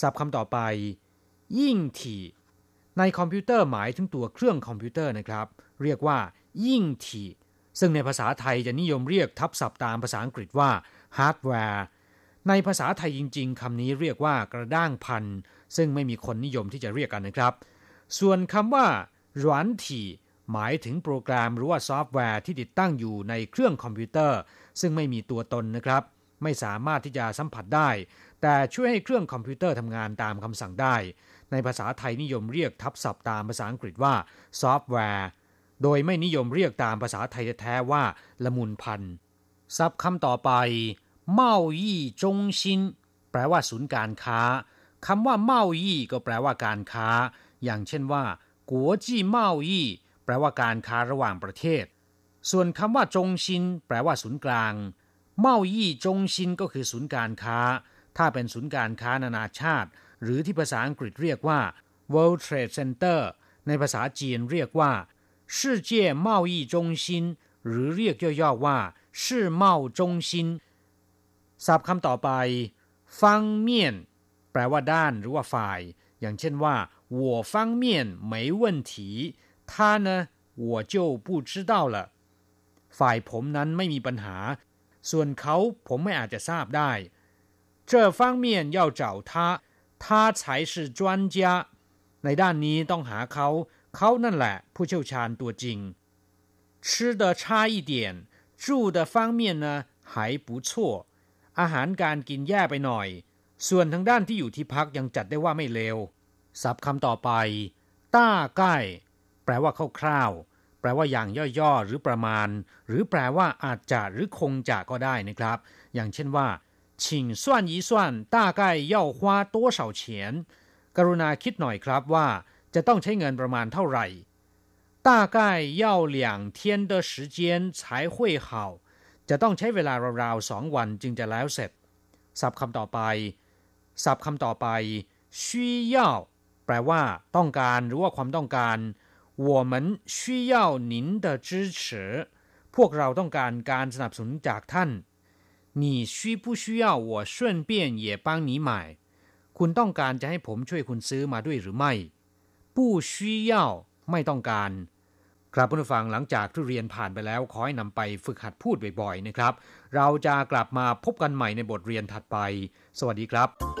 ศัพท์คำต่อไป 硬体 ในคอมพิวเตอร์หมายถึงตัวเครื่องคอมพิวเตอร์นะครับ เรียกว่า 硬体 ซึ่งในภาษาไทยจะนิยมเรียกทับศัพท์ตามภาษาอังกฤษว่าฮาร์ดแวร์ในภาษาไทยจริง ๆคำนี้เรียกว่ากระด้างภัณฑ์ ซึ่งไม่มีคนนิยมที่จะเรียกกันนะครับ ส่วนคำว่า 软体 หมายถึงโปรแกรมหรือว่าซอฟต์แวร์ที่ติดตั้งอยู่ในเครื่องคอมพิวเตอร์ ซึ่งไม่มีตัวตนนะครับ ไม่สามารถที่จะสัมผัสได้ แต่ช่วยให้เครื่องคอมพิวเตอร์ทำงานตามคำสั่งได้ ในภาษาไทยนิยมเรียกทับศัพท์ตามภาษาอังกฤษว่าซอฟต์แวร์ โดยไม่นิยมเรียกตามภาษาไทยแท้ๆว่าละมุนพันศัพท์คำต่อไปเมายี่จงซินแปลว่าศูนย์การค้าคำว่าเมายี่ก็แปลว่าการค้า อย่างเช่นว่ากัวจีเมายี่ แปลว่าการค้าระหว่างประเทศ ส่วนคำว่าจงซินแปลว่าศูนย์กลาง เมายี่จงซินก็คือศูนย์การค้า ถ้าเป็นศูนย์การค้านานาชาติ หรือที่ภาษาอังกฤษเรียกว่า World Trade Center ในภาษาจีนเรียกว่า世界贸易中心หรือเรียกย่อๆว่า世贸中心ศัพท์คำต่อไปฟังเมียนแปลว่าด้านหรือว่าฝ่าย อย่างเช่นว่า我方面没问题 他呢我就不知道了ฝ่ายผมนั้นไม่มีปัญหา ส่วนเขาผมไม่อาจจะทราบได้这方面要找他他才是专家ในด้านนี้ต้องหาเขา เขานั่นแหละ ผู้เชี่ยวชาญตัวจริง吃的差一点住的方面呢还不错อาหารการกินแย่ไปหน่อย ส่วนทางด้านที่อยู่ที่พักยังจัดได้ว่าไม่เลวศัพท์คำต่อไป ต้าใกล้ แปลว่าคร่าวๆแปลว่าอย่างย่อๆ หรือประมาณ หรือแปลว่าอาจจะหรือคงจะก็ได้นะครับ อย่างเช่นว่า请算一算大概要花多少钱กรุณาคิดหน่อยครับว่า จะต้องใช้เงินประมาณเท่าไหร่大概要两天的时间才会好จะต้องใช้เวลาราวๆสองวันจึงจะแล้วเสร็จ ศัพท์คำต่อไป ศัพท์คำต่อไป需要แปลว่า ต้องการหรือว่าความต้องการ 我们需要您的支持พวกเราต้องการการสนับสนุนจากท่าน你需不需要我顺便也帮你买คุณต้องการจะให้ผมช่วยคุณซื้อมาด้วยหรือไม่不需要ไม่ต้องการครับผู้ฟังหลังจากที่เรียนผ่านไปแล้วขอให้นำไปฝึกหัดพูดบ่อยๆนะครับ เราจะกลับมาพบกันใหม่ในบทเรียนถัดไป สวัสดีครับ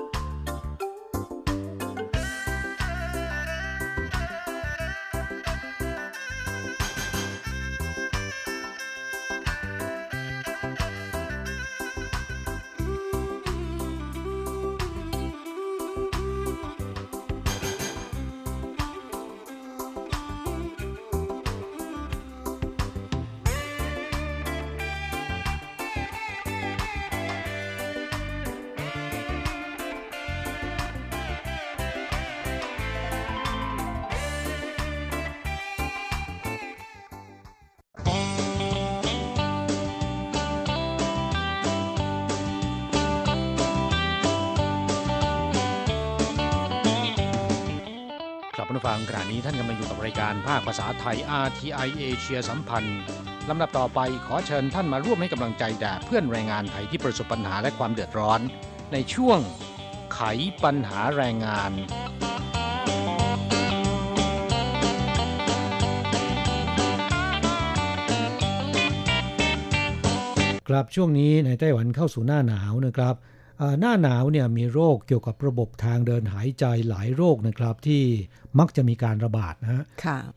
ผู้ฟังขณะนี้ท่านกำลังอยู่กับรายการภาคภาษาไทย RTI เอเชียสัมพันธ์ลำดับต่อไปขอเชิญท่านมาร่วมให้กำลังใจแด่เพื่อนแรงงานไทยที่ประสบปัญหาและความเดือดร้อน ในช่วงไขปัญหาแรงงาน ครับช่วงนี้ในไต้หวันเข้าสู่หน้าหนาวนะครับหน้าหนาวเนี่ยมีโรคเกี่ยวกับระบบทางเดินหายใจหลายโรคนะครับที่ มักจะมีการระบาดนะฮะ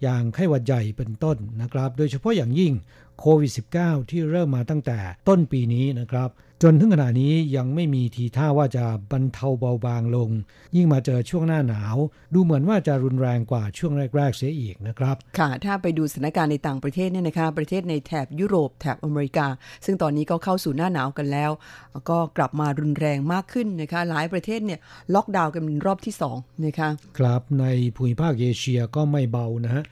อย่างไข้หวัดใหญ่เป็นต้นนะครับ โดยเฉพาะอย่างยิ่ง โควิด -19 ที่เริ่มมาตั้งแต่ต้นปีนี้นะครับ จนถึงขณะนี้ยังไม่มีทีท่าว่าจะบรรเทาเบาบางลง ยิ่งมาเจอช่วงหน้าหนาว ดูเหมือนว่าจะรุนแรงกว่าช่วงแรก ๆ เสียอีกนะครับ ค่ะ ถ้าไปดูสถานการณ์ในต่างประเทศเนี่ยนะคะ ประเทศในแถบยุโรปแถบอเมริกา ซึ่งตอนนี้ก็เข้าสู่หน้าหนาวกันแล้ว ก็กลับมารุนแรงมากขึ้นนะคะ หลายประเทศเนี่ยล็อกดาวน์กันเป็นรอบที่2นะคะครับในภูมิภาคเอเชียก็ไม่เบานะฮะ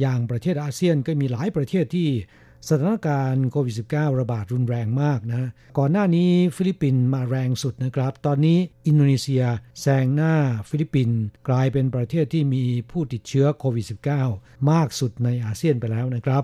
อย่างประเทศอาเซียนก็มีหลายประเทศที่ สถานการณ์โควิด -19 ระบาดรุนแรงมากนะ ก่อนหน้านี้ฟิลิปปินส์มาแรงสุดนะครับ ตอนนี้อินโดนีเซียแซงหน้าฟิลิปปินส์กลายเป็นประเทศที่มีผู้ติดเชื้อโควิด -19 มากสุดในอาเซียนไปแล้วนะครับ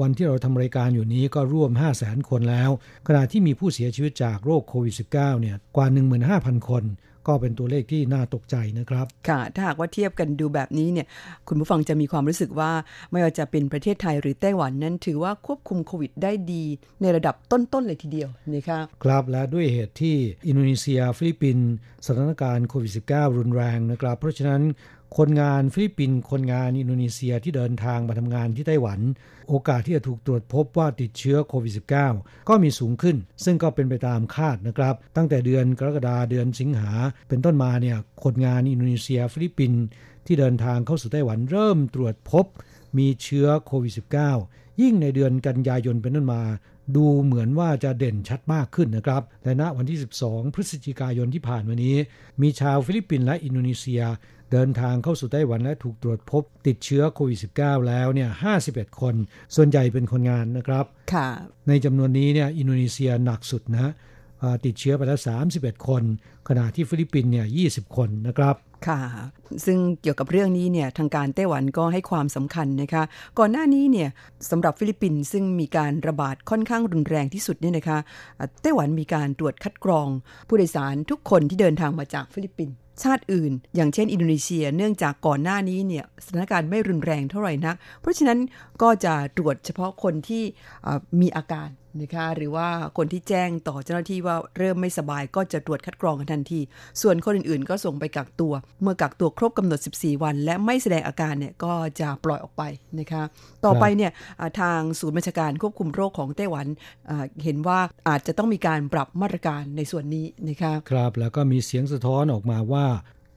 วันที่เราทำรายการอยู่นี้ก็ร่วม 5 0 0 0 0 0 คนแล้ว ขณะที่มีผู้เสียชีวิตจากโรคโควิด -19 เนี่ยกว่า 15,000 คน ก็เป็นตัวเลขที่น่าตกใจนะครับ ค่ะ ถ้าหากว่าเทียบกันดูแบบนี้เนี่ยคุณผู้ฟังจะมีความรู้สึกว่าไม่ว่าจะเป็นประเทศไทยหรือไต้หวันนั้น ถือว่าควบคุมโควิดได้ดี ในระดับต้นๆเลยทีเดียวนะคะครับและด้วยเหตุที่อินโดนีเซีย ฟิลิปปินส์สถานการณ์โควิด -19 รุนแรงนะครับ เพราะฉะนั้น คนงานฟิลิปปินส์คนงานอินโดนีเซียที่เดินทางมาทำงานที่ไต้หวัน โอกาสที่จะถูกตรวจพบว่าติดเชื้อโควิด -19 ก็มีสูงขึ้น ซึ่งก็เป็นไปตามคาดนะครับ ตั้งแต่เดือนกรกฎาเดือนสิงหา เป็นต้นมาเนี่ยคนงานอินโดนีเซีย ฟิลิปปินส์ที่เดินทางเข้าสู่ไต้หวันเริ่มตรวจพบ มีเชื้อโควิด -19 ยิ่งในเดือนกันยายนเป็นต้นมาดูเหมือนว่าจะเด่นชัดมากขึ้นนะครับแต่ณวันที่ 12 พฤศจิกายนที่ผ่านมานี้ มีชาวฟิลิปปินส์และอินโดนีเซีย เดินทางเข้าสู่ไต้หวันและถูกตรวจพบติดเชื้อโควิด -19 แล้วเนี่ย 51 คน ส่วนใหญ่เป็นคนงานนะครับค่ะในจำนวนนี้เนี่ยอินโดนีเซียหนักสุดนะติดเชื้อไปแล้ว 31 คน ขณะที่ฟิลิปปินส์เนี่ย 20 คนนะครับค่ะ ซึ่งเกี่ยวกับเรื่องนี้เนี่ยทางการไต้หวันก็ให้ความสำคัญนะคะ ก่อนหน้านี้เนี่ยสำหรับฟิลิปปินส์ซึ่งมีการระบาดค่อนข้างรุนแรงที่สุดเนี่ยนะคะไต้หวันมีการตรวจคัดกรองผู้โดยสารทุกคนที่เดินทางมาจากฟิลิปปินส์ ชาติอื่น อย่างเช่นอินโดนีเซีย เนื่องจากก่อนหน้านี้เนี่ยสถานการณ์ไม่รุนแรงเท่าไหร่นัก เพราะฉะนั้นก็จะตรวจเฉพาะคนที่มีอาการ นะคะหรือว่าคนที่แจ้งต่อเจ้าหน้าที่ว่าเริ่มไม่สบายก็จะตรวจคัดกรองกันทันที ส่วนคนอื่นๆ ก็ส่งไปกักตัว เมื่อกักตัวครบกำหนด 14 วัน และไม่แสดงอาการเนี่ยก็จะปล่อยออกไปนะคะต่อไปเนี่ยทางศูนย์บัญชาการควบคุมโรคของไต้หวันเห็นว่าอาจจะต้องมีการปรับมาตรการในส่วนนี้นะคะครับแล้วก็มีเสียงสะท้อนออกมาว่า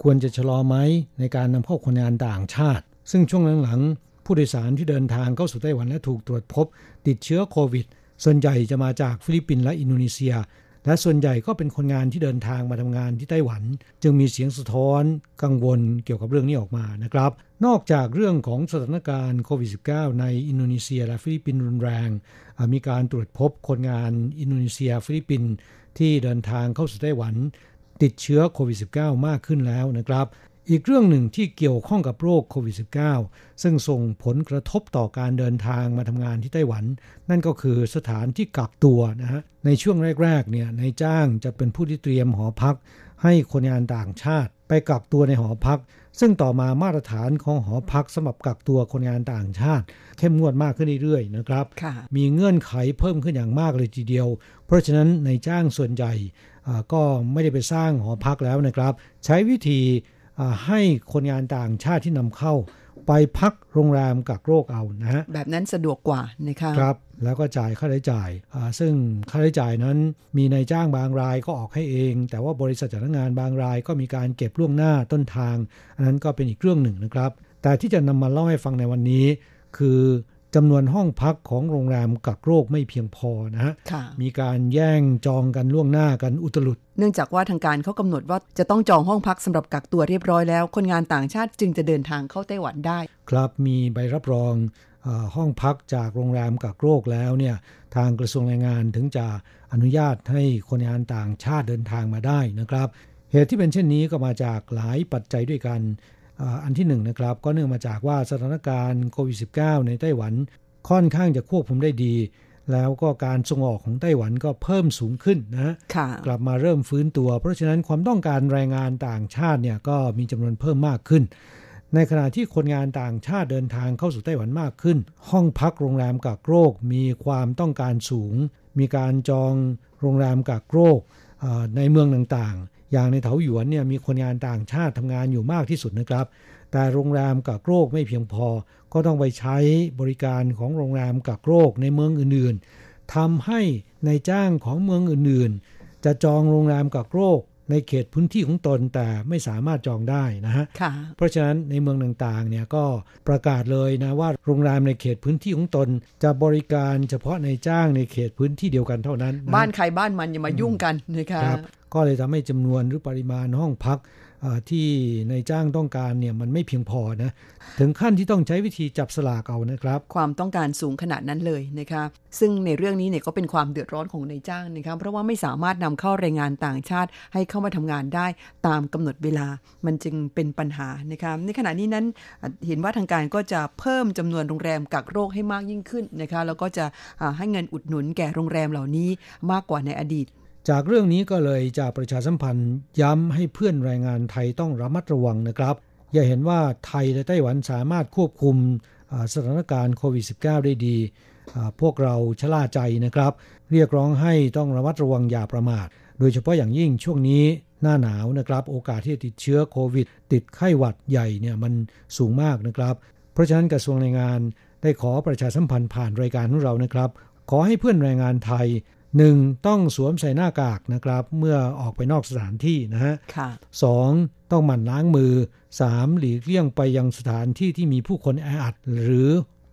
ควรจะชะลอไหมในการนำเข้าคนงานต่างชาติ ซึ่งช่วงหลังๆผู้โดยสารที่เดินทางเข้าสู่ไต้หวันและถูกตรวจพบ ติดเชื้อโควิด ส่วนใหญ่จะมาจากฟิลิปปินส์และอินโดนีเซีย และส่วนใหญ่ก็เป็นคนงานที่เดินทางมาทำงานที่ไต้หวัน จึงมีเสียงสะท้อนกังวลเกี่ยวกับเรื่องนี้ออกมานะครับ นอกจากเรื่องของสถานการณ์โควิด -19 ในอินโดนีเซีย และฟิลิปปินส์รุนแรง มีการตรวจพบคนงานอินโดนีเซีย ฟิลิปปินส์ที่เดินทางเข้าสู่ไต้หวันติดเชื้อโควิด -19 มากขึ้นแล้วนะครับ อีกเรื่องหนึ่งที่เกี่ยวข้องกับโรคโควิด -19 ซึ่งส่งผลกระทบต่อการเดินทางมาทำงานที่ไต้หวัน นั่นก็คือสถานที่กักตัวนะฮะในช่วงแรกๆเนี่ยนายจ้างจะเป็นผู้ที่เตรียมหอพัก ให้คนงานต่างชาติ ไปกักตัวในหอพัก ซึ่งต่อมามาตรฐานของหอพักสำหรับกักตัวคนงานต่างชาติ เข้มงวดมากขึ้นเรื่อยๆนะครับ มีเงื่อนไขเพิ่มขึ้นอย่างมากเลยทีเดียว เพราะฉะนั้นนายจ้างส่วนใหญ่ก็ไม่ได้ไปสร้างหอพักแล้วนะครับ ใช้วิธี ให้คนงานต่างชาติที่นำเข้า ไปพักโรงแรมกักโรคเอานะฮะแบบนั้นสะดวกกว่านะคะครับ แล้วก็จ่ายค่าใช้จ่าย ซึ่งค่าใช้จ่ายนั้นมีนายจ้างบางรายก็ออกให้เอง แต่ว่าบริษัทจ้างงานบางรายก็มีการเก็บล่วงหน้าต้นทาง อันนั้นก็เป็นอีกเรื่องหนึ่งนะครับ แต่ที่จะนำมาเล่าให้ฟังในวันนี้ คือ จำนวนห้องพักของโรงแรมกักโรคไม่เพียงพอนะฮะ มีการแย่งจองกันล่วงหน้ากันอุตลุด เนื่องจากว่าทางการเขากำหนดว่าจะต้องจองห้องพักสำหรับกักตัวเรียบร้อยแล้ว คนงานต่างชาติจึงจะเดินทางเข้าไต้หวันได้ ครับมีใบรับรองห้องพักจากโรงแรมกักโรคแล้วเนี่ยทางกระทรวงแรงงานถึงจะอนุญาตให้คนงานต่างชาติเดินทางมาได้นะครับ เหตุที่เป็นเช่นนี้ก็มาจากหลายปัจจัยด้วยกัน อาอันที่หนึ่งนะครับก็เนื่องมาจากว่าสถานการณ์โควิด -19 ในไต้หวันค่อนข้างจะควบคุมได้ดี แล้วก็การส่งออกของไต้หวันก็เพิ่มสูงขึ้นนะค่ะกลับมาเริ่มฟื้นตัว เพราะฉะนั้นความต้องการแรงงานต่างชาติเนี่ยก็มีจำนวนเพิ่มมากขึ้น ในขณะที่คนงานต่างชาติเดินทางเข้าสู่ไต้หวันมากขึ้น ห้องพักโรงแรมกักโรคมีความต้องการสูง มีการจองโรงแรมกักโรคเอ่อในเมืองต่างๆ อย่างในเถาหยวนเนี่ยมีคนงานต่างชาติทำงานอยู่มากที่สุดนะครับ แต่โรงแรมกักโรคไม่เพียงพอ ก็ต้องไปใช้บริการของโรงแรมกักโรคในเมืองอื่นๆทำให้ในจ้างของเมืองอื่นๆ จะจองโรงแรมกักโรค ในเขตพื้นที่ของตนแต่ไม่สามารถจองได้นะฮะค่ะเพราะฉะนั้นในเมืองต่างๆเนี่ยก็ประกาศเลยนะว่าโรงแรมในเขตพื้นที่ของตน จะบริการเฉพาะในจ้างในเขตพื้นที่เดียวกันเท่านั้นนะบ้านใครบ้านมันอย่ามายุ่งกันนะคะครับก็เลยทำให้จำนวนหรือปริมาณห้องพัก ที่ในจ้างต้องการเนี่ยมันไม่เพียงพอนะ ถึงขั้นที่ต้องใช้วิธีจับสลากเอานะครับ ความต้องการสูงขนาดนั้นเลยนะคะซึ่งในเรื่องนี้เนี่ยก็เป็นความเดือดร้อนของนายจ้างนะคะเพราะว่าไม่สามารถนำเข้าแรงงานต่างชาติ ให้เข้ามาทำงานได้ตามกำหนดเวลามันจึงเป็นปัญหานะคะในขณะนี้นั้นเห็นว่าทางการก็จะเพิ่มจำนวนโรงแรมกักโรคให้มากยิ่งขึ้นนะคะแล้วก็จะให้เงินอุดหนุนแก่โรงแรมเหล่านี้มากกว่าในอดีต จากเรื่องนี้ก็เลยจะประชาสัมพันธ์ย้ำให้เพื่อนแรงงานไทยต้องระมัดระวังนะครับ อย่าเห็นว่าไทยและไต้หวันสามารถควบคุมสถานการณ์โควิด -19 ได้ดี พวกเราชะล่าใจนะครับ เรียกร้องให้ต้องระมัดระวังอย่าประมาท โดยเฉพาะอย่างยิ่งช่วงนี้หน้าหนาวนะครับ โอกาสที่จะติดเชื้อโควิด ติดไข้หวัดใหญ่เนี่ยมันสูงมากนะครับ เพราะฉะนั้นกระทรวงแรงงานได้ขอประชาสัมพันธ์ผ่านรายการของเรานะครับ ขอให้เพื่อนแรงงานไทย หนึ่งต้องสวมใส่หน้ากากนะครับ เมื่อออกไปนอกสถานที่นะฮะค่ะสองต้องหมั่นล้างมือสามหลีกเลี่ยงไปยังสถานที่ที่มีผู้คนแออัด หรือ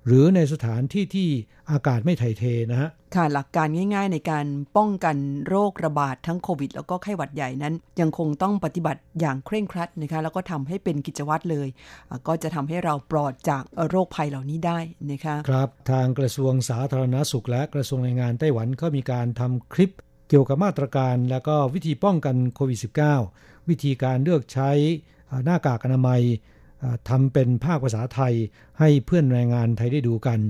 หรือในสถานที่ที่อากาศไม่ถ่ายเทนะฮะ ค่ะหลักการง่ายๆในการป้องกันโรคระบาดทั้งโควิด แล้วก็ไข้หวัดใหญ่นั้น ยังคงต้องปฏิบัติอย่างเคร่งครัดนะคะแล้วก็ทำให้เป็นกิจวัตรเลยอะก็จะทำให้เราปลอดจากโรคภัยเหล่านี้ได้นะคะครับทางกระทรวงสาธารณสุขและกระทรวงแรงงานไต้หวันก็มีการทำคลิปเกี่ยวกับมาตรการและก็วิธีป้องกันโควิด -19 วิธีการเลือกใช้อ่าหน้ากากอนามัยอ่า ทำเป็นภาคภาษาไทยให้เพื่อนแรงงานไทยได้ดูกัน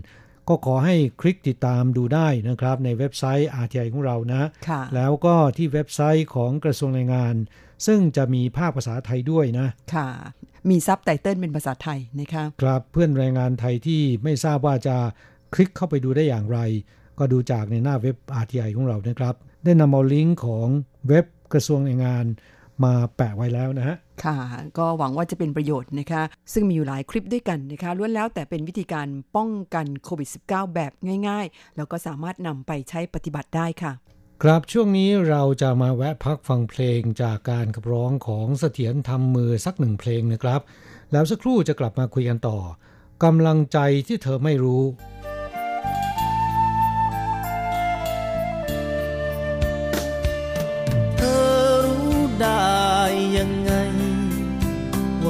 ก็ขอให้คลิกติดตามดูได้นะครับ ในเว็บไซต์ RTI ของเรานะค่ะแล้วก็ที่เว็บไซต์ของกระทรวงแรงงาน ซึ่งจะมีภาคภาษาไทยด้วยนะ ค่ะ มีซับไตเติลเป็นภาษาไทยนะคะครับเพื่อนแรงงานไทยที่ไม่ทราบว่าจะคลิกเข้าไปดูได้อย่างไร ก็ดูจากในหน้าเว็บ RTI ของเรานะครับ ได้นำเอาลิงก์ของเว็บกระทรวงแรงงาน มาแปะไว้แล้วนะฮะ ค่ะ ก็หวังว่าจะเป็นประโยชน์นะคะ ซึ่งมีอยู่หลายคลิปด้วยกันนะคะล้วนแล้วแต่เป็นวิธีการป้องกันโควิด -19 แบบง่ายๆ แล้วก็สามารถนำไปใช้ปฏิบัติได้ค่ะ ครับช่วงนี้เราจะมาแวะพักฟังเพลงจากการขับร้องของเสถียรทำมือสักหนึ่งเพลงนะครับ แล้วสักครู่จะกลับมาคุยกันต่อกำลังใจที่เธอไม่รู้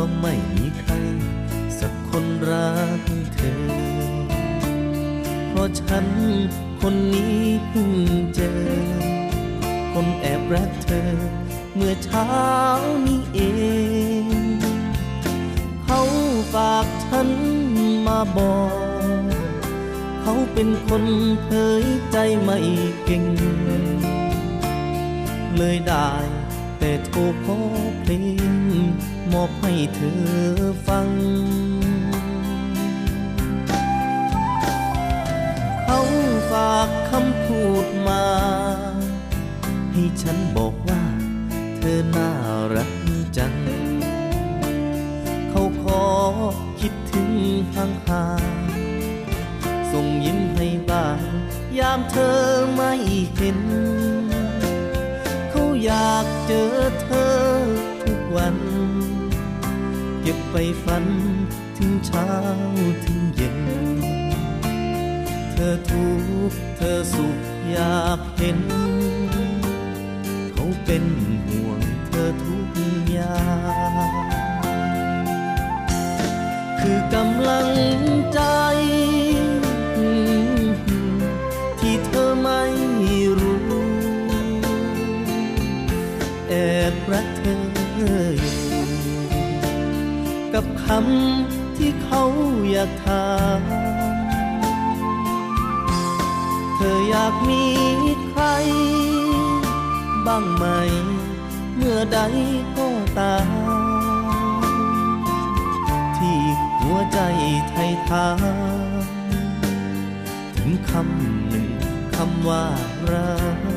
ว่าไม่มีใคร สักคนรักเธอ เพราะฉันคนนี้เพิ่งเจอ คนแอบรักเธอ เมื่อเช้านี้เอง เขาฝากฉันมาบอก เขาเป็นคนเผยใจไม่เก่ง เลยได้แต่โทรขอเพลง มอบให้เธอฟัง เขาฝากคำพูดมา ให้ฉันบอกว่าเธอน่ารักจัง เขาขอคิดถึงห่างๆส่งยิ้มให้บ้างยามเธอไม่เห็น เขาอยากเจอเธอ เก็บไปฝันถึงเช้าถึงเย็น เธอทุกเธอสุขอยากเห็น เขาเป็นห่วงเธอทุกอย่างคือกำลังใจ ที่เธอไม่รู้ แอบรักเธอ คำที่เขาอยากถามเธออยากมีใคร บ้างไหม เมื่อใดก็ตาม ที่หัวใจไทยทามถึงคำหนึ่งคำว่ารัก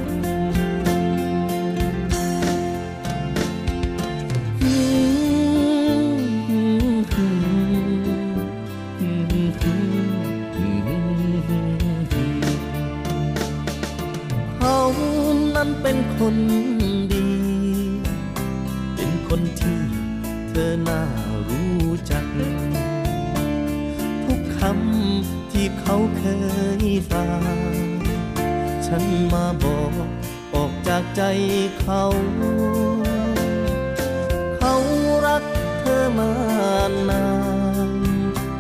เป็นคนดี เป็นคนที่เธอน่ารู้จัก ทุกคำที่เขาเคยฟังฉันมาบอกออกจากใจเขา เขารักเธอมานาน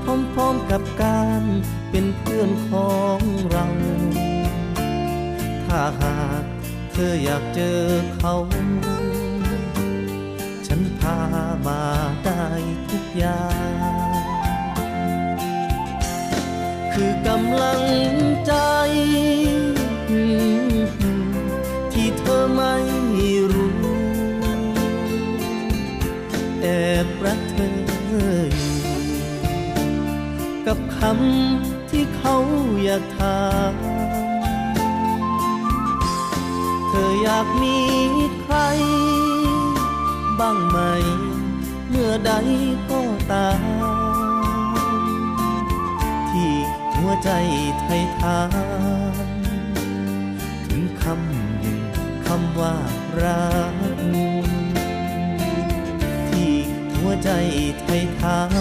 พร้อมๆกับการเป็นเพื่อนของเรา ถ้าหาก ธออยากเจอเขา ฉันพามาได้ทุกอย่าง คือกำลังใจ ที่เธอไม่รู้ แอบรักเธออยู่กับคำที่เขาอยากถาม อยากมีใคร บ้างไหม เมื่อใดก็ตาม ที่หัวใจไทยทานถึงคำหนึ่งคำว่ารักที่หัวใจไทยทาน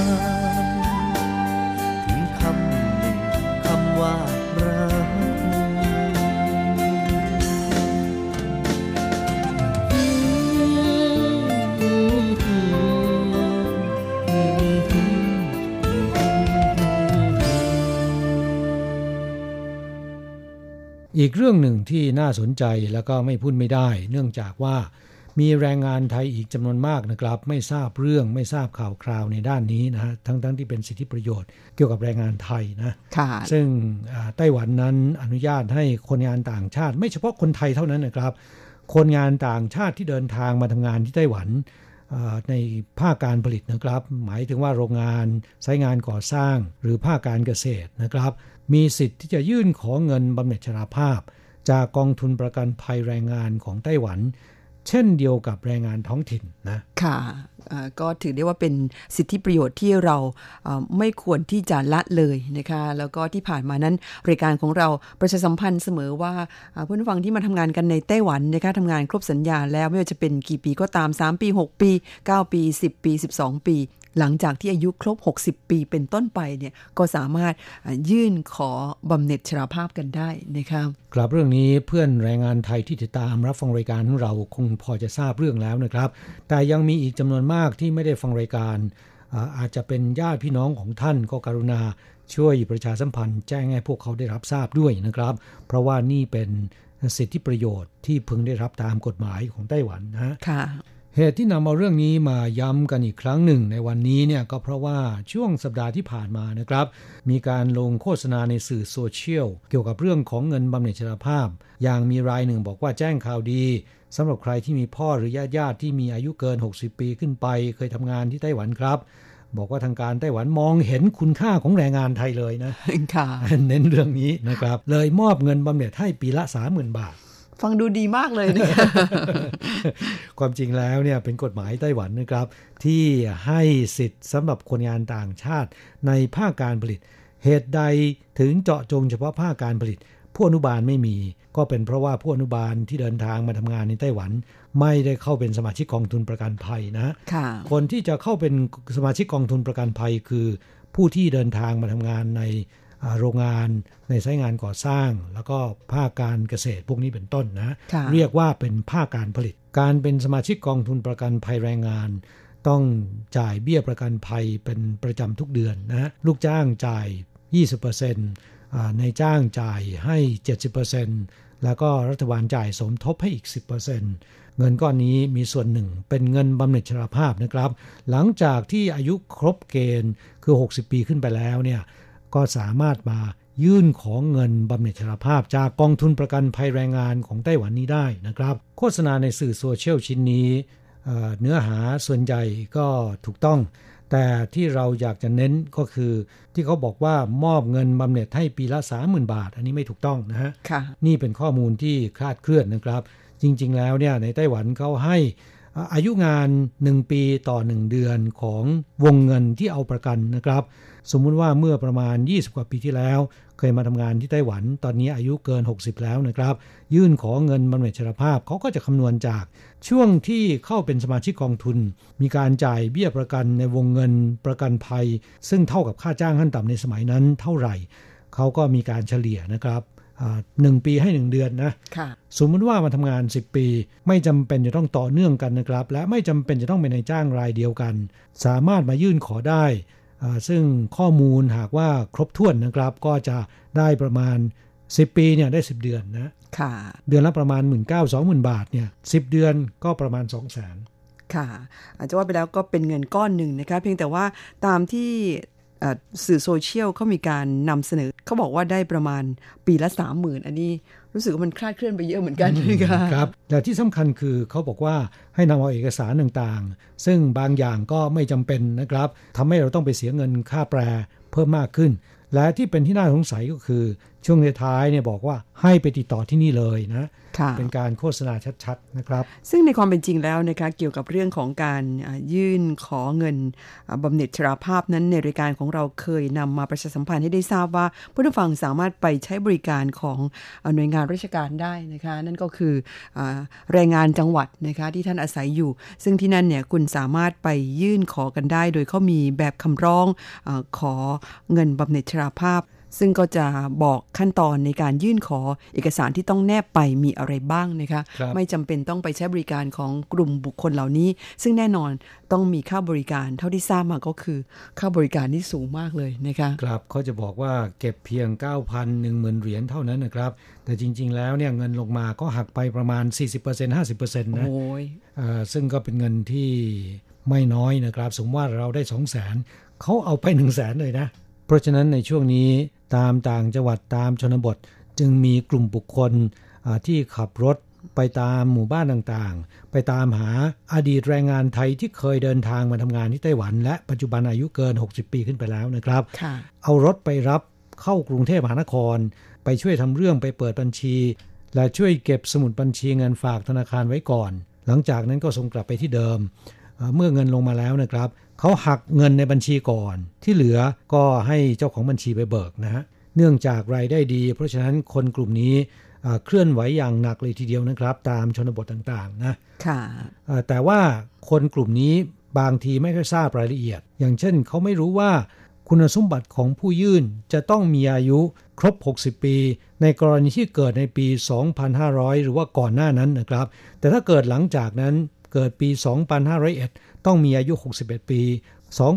ถึงคำหนึ่งคำว่า อีกเรื่องหนึ่งที่น่าสนใจแล้วก็ไม่พูดไม่ได้ เนื่องจากว่ามีแรงงานไทยอีกจำนวนมากนะครับ ไม่ทราบเรื่องไม่ทราบข่าวคราวในด้านนี้นะฮะทั้งทั้งที่เป็นสิทธิประโยชน์เกี่ยวกับแรงงานไทยนะค่ะซึ่งอ่าไต้หวันนั้นอนุญาตให้คนงานต่างชาติ ไม่เฉพาะคนไทยเท่านั้นนะครับ คนงานต่างชาติที่เดินทางมาทำงานที่ไต้หวันอ่าในภาคการผลิตนะครับ หมายถึงว่าโรงงานไซต์งานก่อสร้างหรือภาคการเกษตรนะครับ มีสิทธิ์ที่จะยื่นขอเงินบำเหน็จชราภาพ จากกองทุนประกันภัยแรงงานของไต้หวัน เช่นเดียวกับแรงงานท้องถิ่นนะ ค่ะก็ถือได้ว่าเป็นสิทธิประโยชน์ที่เราไม่ควรที่จะละเลยนะคะ แล้วก็ที่ผ่านมานั้นรายการของเราประชาสัมพันธ์เสมอว่าเพื่อนฟังที่มาทำงานกันในไต้หวันนะคะทำงานครบสัญญาแล้วไม่ว่าจะเป็นกี่ปีก็ตาม 3 ปี 6 ปี 9 ปี 10 ปี 12 ปี หลังจากที่อายุครบ 60 ปีเป็นต้นไปเนี่ยก็สามารถอ่ายื่นขอบำเหน็จชราภาพกันได้นะคะครับเรื่องนี้เพื่อนแรงงานไทยที่ติดตามรับฟังรายการของเราคงพอจะทราบเรื่องแล้วนะครับ แต่ยังมีอีกจำนวนมากที่ไม่ได้ฟังรายการอ่าอาจจะเป็นญาติพี่น้องของท่านก็กรุณาช่วยประชาสัมพันธ์แจ้งให้พวกเขาได้รับทราบด้วยนะครับ เพราะว่านี่เป็นสิทธิประโยชน์ที่พึงได้รับตามกฎหมายของไต้หวันนะฮะค่ะ เหตุที่นำเอาเรื่องนี้มาย้ำกันอีกครั้งหนึ่งในวันนี้เนี่ยก็เพราะว่าช่วงสัปดาห์ที่ผ่านมานะครับ มีการลงโฆษณาในสื่อโซเชียลเกี่ยวกับเรื่องของเงินบำเหน็จชราภาพ อย่างมีรายหนึ่งบอกว่าแจ้งข่าวดีสำหรับใครที่มีพ่อหรือญาติญาติๆที่มีอายุเกิน 60 ปีขึ้นไป เคยทำงานที่ไต้หวันครับ บอกว่าทางการไต้หวันมองเห็นคุณค่าของแรงงานไทยเลยนะค่ะเน้นเรื่องนี้นะครับ เลยมอบเงินบำเหน็จให้ปีละ30,000บาท ฟังดูดีมากเลยนะคะความจริงแล้วเนี่ยเป็นกฎหมายไต้หวันนะครับ ที่ให้สิทธิ์สำหรับคนงานต่างชาติในภาคการผลิต เหตุใดถึงเจาะจงเฉพาะภาคการผลิต ผู้อนุบาลไม่มี ก็เป็นเพราะว่าผู้อนุบาลที่เดินทางมาทำงานในไต้หวัน ไม่ได้เข้าเป็นสมาชิกกองทุนประกันภัยนะค่ะคนที่จะเข้าเป็นสมาชิกกองทุนประกันภัยคือผู้ที่เดินทางมาทำงานในอ่า โรงงานในสายงานก่อสร้าง แล้วก็ภาคการเกษตรพวกนี้เป็นต้นนะค่ะเรียกว่าเป็นภาคการผลิต การเป็นสมาชิกกองทุนประกันภัยแรงงาน ต้องจ่ายเบี้ยประกันภัยเป็นประจำทุกเดือนนะฮะลูกจ้างจ่าย 20%อ่าในจ้างจ่ายให้ 70%แล้วก็รัฐบาลจ่ายสมทบให้อีก 10%กเงินก้อนนี้มีส่วนหนึ่งเป็นเงินบำเหน็จชราภาพนะครับ หลังจากที่อายุครบเกณฑ์คือ 60 ปีขึ้นไปแล้วเนี่ย ก็สามารถมายื่นของเงินบำเหน็จชราภาพจากกองทุนประกันภัยแรงงานของไต้หวันนี้ได้นะครับ โฆษณาในสื่อโซเชียลชิ้นนี้เนื้อหาส่วนใหญ่ก็ถูกต้อง แต่ที่เราอยากจะเน้นก็คือ ที่เขาบอกว่ามอบเงินบำเหน็จให้ปีละ30,000 บาท อันนี้ไม่ถูกต้องนะฮะนี่เป็นข้อมูลที่คลาดเคลื่อนนะครับ จริง ๆ แล้วเนี่ยในไต้หวันเขาให้ อายุงาน 1 ปีต่อ 1 เดือนของวงเงินที่เอาประกันนะครับ สมมุติว่าเมื่อประมาณ 20 กว่าปีที่แล้ว เคยมาทำงานที่ไต้หวัน ตอนนี้อายุเกิน 60 แล้วนะครับ ยื่นขอเงินบำเหน็จชราภาพเขาก็จะคำนวณจากช่วงที่เข้าเป็นสมาชิกกองทุน มีการจ่ายเบี้ยประกันในวงเงินประกันภัย ซึ่งเท่ากับค่าจ้างขั้นต่ำในสมัยนั้นเท่าไหร่เขาก็มีการเฉลี่ยนะครับ หนึ่งปีให้หนึ่งเดือนนะสมมติว่ามาทำงาน 10 ปี ไม่จำเป็นจะต้องต่อเนื่องกันนะครับ และไม่จำเป็นจะต้องเป็นในจ้างรายเดียวกัน สามารถมายื่นขอได้ ซึ่งข้อมูลหากว่าครบถ้วนนะครับ ก็จะได้ประมาณ 10 ปีเนี่ยได้ 10 เดือนนะค่ะเดือนละประมาณ 1 9 0 0 0 0 บาทเนี่ยสิเดือนก็ประมาณ 2 0 0 0 0 0ค่ะอาจจะว่าไปแล้วก็เป็นเงินก้อนหนึ่งนะคะเพียงแต่ว่าตามที่ สื่อโซเชียลเขามีการนำเสนอ เขาบอกว่าได้ประมาณปีละสามหมื่นอันนี้รู้สึกว่ามันคลาดเคลื่อนไปเยอะเหมือนกันนะคะครับแต่ที่สำคัญคือเขาบอกว่าให้นำเอาเอกสารต่างๆ ซึ่งบางอย่างก็ไม่จำเป็นนะครับทำให้เราต้องไปเสียเงินค่าแปลเพิ่มมากขึ้น และที่เป็นที่น่าสงสัยก็คือ ช่วงท้ายเนี่ยบอกว่าให้ไปติดต่อที่นี่เลยนะเป็นการโฆษณาชัดๆนะครับ ซึ่งในความเป็นจริงแล้วนะคะเกี่ยวกับเรื่องของการยื่นขอเงินบำเหน็จชราภาพนั้นในรายการของเราเคยนำมาประชาสัมพันธ์ให้ได้ทราบว่าผู้ฟังสามารถไปใช้บริการของหน่วยงานราชการได้นะคะ นั่นก็คือแรงงานจังหวัดนะคะที่ท่านอาศัยอยู่ ซึ่งที่นั่นเนี่ยคุณสามารถไปยื่นขอกันได้ โดยเขามีแบบคำร้องอขอเงินบำเหน็จชราภาพ ซึ่งก็จะบอกขั้นตอนในการยื่นขอเอกสารที่ต้องแนบไปมีอะไรบ้างนะคะคไม่จำเป็นต้องไปใช้บริการของกลุ่มบุคคลเหล่านี้ ซึ่งแน่นอนต้องมีค่าบริการเท่าที่ทราบมาก็คือ ค่าบริการที่สูงมากเลยนะคะครับเขาจะบอกว่าเก็บเพียง 9,000 1 0,000เหรียญเท่านั้นนะครับ แต่จริง ๆ แล้วเนี่ยเงินลงมาก็หักไปประมาณ 40% 50%นะโอ้ยซึ่งก็เป็นเงินที่ไม่น้อยนะครับ สมมติว่าเราได้ 2 0 0 0 0 0เขาเอาไป 1 0 0 0 0แสนเลยนะ เพราะฉะนั้นในช่วงนี้ตามต่างจังหวัดตามชนบทจึงมีกลุ่มบุคคลที่ขับรถไปตามหมู่บ้านต่างๆ ไปตามหาอดีตแรงงานไทยที่เคยเดินทางมาทำงานที่ไต้หวัน และปัจจุบันอายุเกิน 60 ปีขึ้นไปแล้วนะครับ เอารถไปรับเข้ากรุงเทพมหานคร ไปช่วยทำเรื่องไปเปิดบัญชี และช่วยเก็บสมุดบัญชีเงินฝากธนาคารไว้ก่อน หลังจากนั้นก็ส่งกลับไปที่เดิม เมื่อเงินลงมาแล้วนะครับเขาหักเงินในบัญชีก่อน ที่เหลือก็ให้เจ้าของบัญชีไปเบิกนะฮะเนื่องจากรายได้ดี เพราะฉะนั้นคนกลุ่มนี้เคลื่อนไหวอย่างหนักเลยทีเดียวนะครับ ตามชนบทต่างๆนะค่ะแต่ว่าคนกลุ่มนี้บางทีไม่ค่อยทราบรายละเอียด อย่างเช่นเขาไม่รู้ว่าคุณสมบัติของผู้ยื่นจะต้องมีอายุครบ 60 ปี ในกรณีที่เกิดในปี 2500 หรือว่าก่อนหน้านั้นนะครับ แต่ถ้าเกิดหลังจากนั้น เกิดปี 2501 ต้องมีอายุ 61 ปี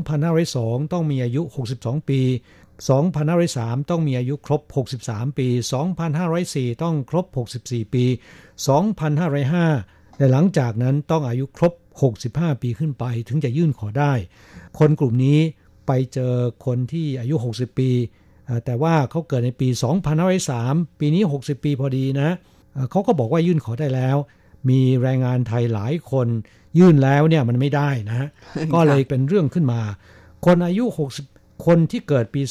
2502 ต้องมีอายุ 62 ปี 2503 ต้องมีอายุครบ 63 ปี 2504 ต้องครบ 64 ปี 2505 และหลังจากนั้นต้องอายุครบ 65 ปีขึ้นไปถึงจะยื่นขอได้ คนกลุ่มนี้ไปเจอคนที่อายุ 60 ปี แต่ว่าเขาเกิดในปี 2503 ปีนี้ 60 ปีพอดีนะเขาก็บอกว่ายื่นขอได้แล้ว มีแรงงานไทยหลายคน ยื่นแล้วเนี่ยมันไม่ได้นะก็เลยเป็นเรื่องขึ้นมา คนอายุ 60 คนที่เกิดปี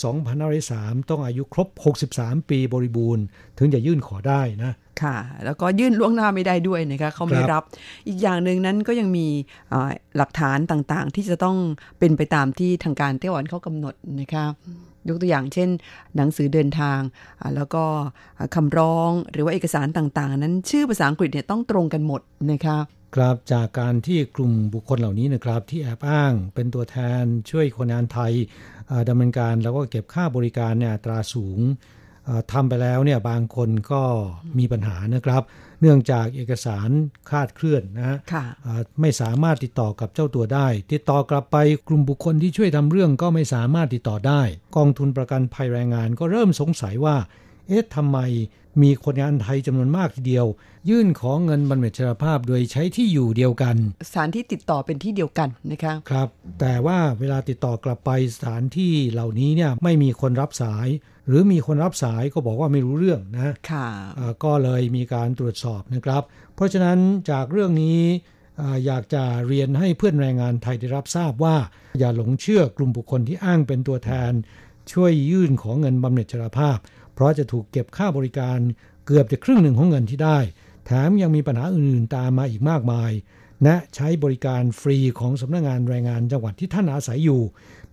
2503 ต้องอายุครบ 63 ปีบริบูรณ์ ถึงจะยื่นขอได้นะค่ะแล้วก็ยื่นล่วงหน้าไม่ได้ด้วยนะคะเขาไม่รับ อีกอย่างหนึ่งนั้นก็ยังมีหลักฐานต่างๆ ที่จะต้องเป็นไปตามที่ทางการไต้หวันเขากำหนดนะคะ ยกตัวอย่างเช่น หนังสือเดินทาง แล้วก็คำร้องหรือว่าเอกสารต่างๆ นั้นชื่อภาษาอังกฤษเนี่ยต้องตรงกันหมดนะคะครับจากการที่กลุ่มบุคคลเหล่านี้นะครับที่แอบอ้างเป็นตัวแทนช่วยคนงานไทยดำเนินการแล้วก็เก็บค่าบริการเนี่ยตราสูงทำไปแล้วเนี่ยบางคนก็มีปัญหานะครับ เนื่องจากเอกสารคาดเคลื่อนนะฮะไม่สามารถติดต่อกับเจ้าตัวได้ ติดต่อกลับไปกลุ่มบุคคลที่ช่วยทำเรื่องก็ไม่สามารถติดต่อได้ กองทุนประกันภัยแรงงานก็เริ่มสงสัยว่า เอ๊ะทำไมมีคนงานไทยจำนวนมากทีเดียว ยื่นขอเงินบำเหน็จชราภาพโดยใช้ที่อยู่เดียวกัน สถานที่ติดต่อเป็นที่เดียวกันนะคะครับ แต่ว่าเวลาติดต่อกลับไปสถานที่เหล่านี้เนี่ยไม่มีคนรับสาย หรือมีคนรับสายก็บอกว่าไม่รู้เรื่องนะค่ะอ่าก็เลยมีการตรวจสอบนะครับ เพราะฉะนั้นจากเรื่องนี้อ่าอยากจะเรียนให้เพื่อนแรงงานไทยได้รับทราบว่า อย่าหลงเชื่อกลุ่มบุคคลที่อ้างเป็นตัวแทน ช่วยยื่นของเงินบำเหน็จชราภาพ เพราะจะถูกเก็บค่าบริการเกือบจะครึ่งหนึ่งของเงินที่ได้ แถมยังมีปัญหาอื่นๆตามมาอีกมากมายและใช้บริการฟรีของสำนักงานแรงงานจังหวัดที่ท่านอาศัยอยู่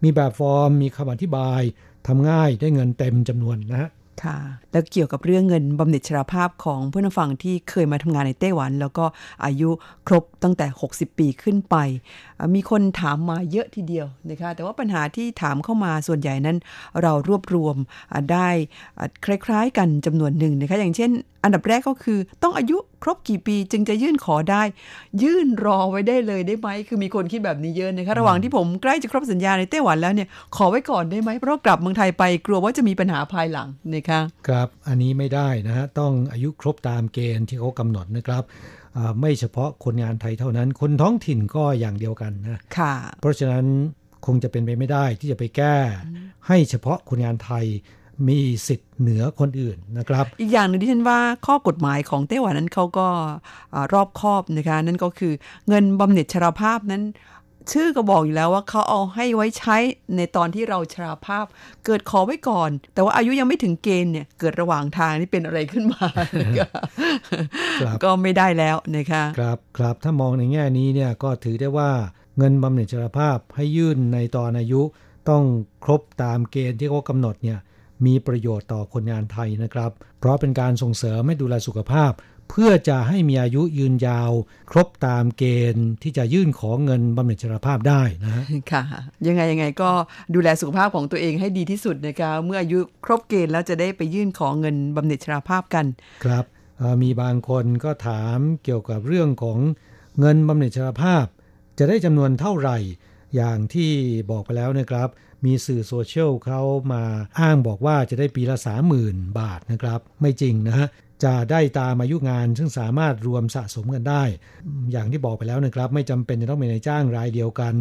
มีแบบฟอร์มมีคำอธิบาย ทำง่ายได้เงินเต็มจำนวนนะฮะค่ะแล้วเกี่ยวกับเรื่องเงินบำเหน็จชราภาพของเพื่อนผู้ฟังที่เคยมาทำงานในไต้หวัน แล้วก็อายุครบตั้งแต่ 60 ปีขึ้นไป มีคนถามมาเยอะทีเดียวนะคะแต่ว่าปัญหาที่ถามเข้ามาส่วนใหญ่นั้น เรารวบรวมได้คล้ายๆกันจำนวนหนึ่งนะคะอย่างเช่น อันดับแรกก็คือต้องอายุครบกี่ปีจึงจะยื่นขอได้ ยื่นรอไว้ได้เลยได้ไหม คือมีคนคิดแบบนี้เยอะนะคะระหว่างที่ผมใกล้จะครบสัญญาในไต้หวันแล้วเนี่ยขอไว้ก่อนได้ไหม เพราะกลับเมืองไทยไปกลัวว่าจะมีปัญหาภายหลังนะคะครับอันนี้ไม่ได้นะฮะต้องอายุครบตามเกณฑ์ที่เขากำหนดนะครับอ่าไม่เฉพาะคนงานไทยเท่านั้น คนท้องถิ่นก็อย่างเดียวกันนะค่ะ เพราะฉะนั้นคงจะเป็นไปไม่ได้ที่จะไปแก้ ให้เฉพาะคนงานไทย มีสิทธิ์เหนือคนอื่นนะครับ อีกอย่างหนึ่งที่ฉันว่าข้อกฎหมายของไต้หวันนั้นเขาก็อ่ารอบคอบนะคะนั่นก็คือเงินบำเหน็จชราภาพนั้น ชื่อก็บอกอยู่แล้วว่าเขาเอาให้ไว้ใช้ในตอนที่เราชราภาพ เกิดขอไว้ก่อน แต่ว่าอายุยังไม่ถึงเกณฑ์เนี่ยเกิดระหว่างทางนี่เป็นอะไรขึ้นมานะคะครับก็ไม่ได้แล้วนะคะครับครับถ้ามองในแง่นี้เนี่ยก็ถือได้ว่าเงินบำเหน็จชราภาพให้ยื่นในตอนอายุต้องครบตามเกณฑ์ที่เขากำหนดเนี่ย มีประโยชน์ต่อคนงานไทยนะครับ เพราะเป็นการส่งเสริมให้ดูแลสุขภาพ เพื่อจะให้มีอายุยืนยาว ครบตามเกณฑ์ที่จะยื่นขอเงินบำเหน็จชราภาพได้นะฮะค่ะ ยังไงยังไงก็ดูแลสุขภาพของตัวเองให้ดีที่สุดนะคะเมื่ออายุครบเกณฑ์แล้วจะได้ไปยื่นขอเงินบำเหน็จชราภาพกัน ครับเอ่อมีบางคนก็ถามเกี่ยวกับเรื่องของเงินบำเหน็จชราภาพ จะได้จำนวนเท่าไหร่อย่างที่บอกไปแล้วนะครับ มีสื่อโซเชียลเขามาอ้างบอกว่าจะได้ปีละ30,000บาทนะครับ ไม่จริงนะฮะจะได้ตามอายุงานซึ่งสามารถรวมสะสมกันได้ อย่างที่บอกไปแล้วนะครับ ไม่จำเป็นจะต้องเป็นนายจ้างรายเดียวกัน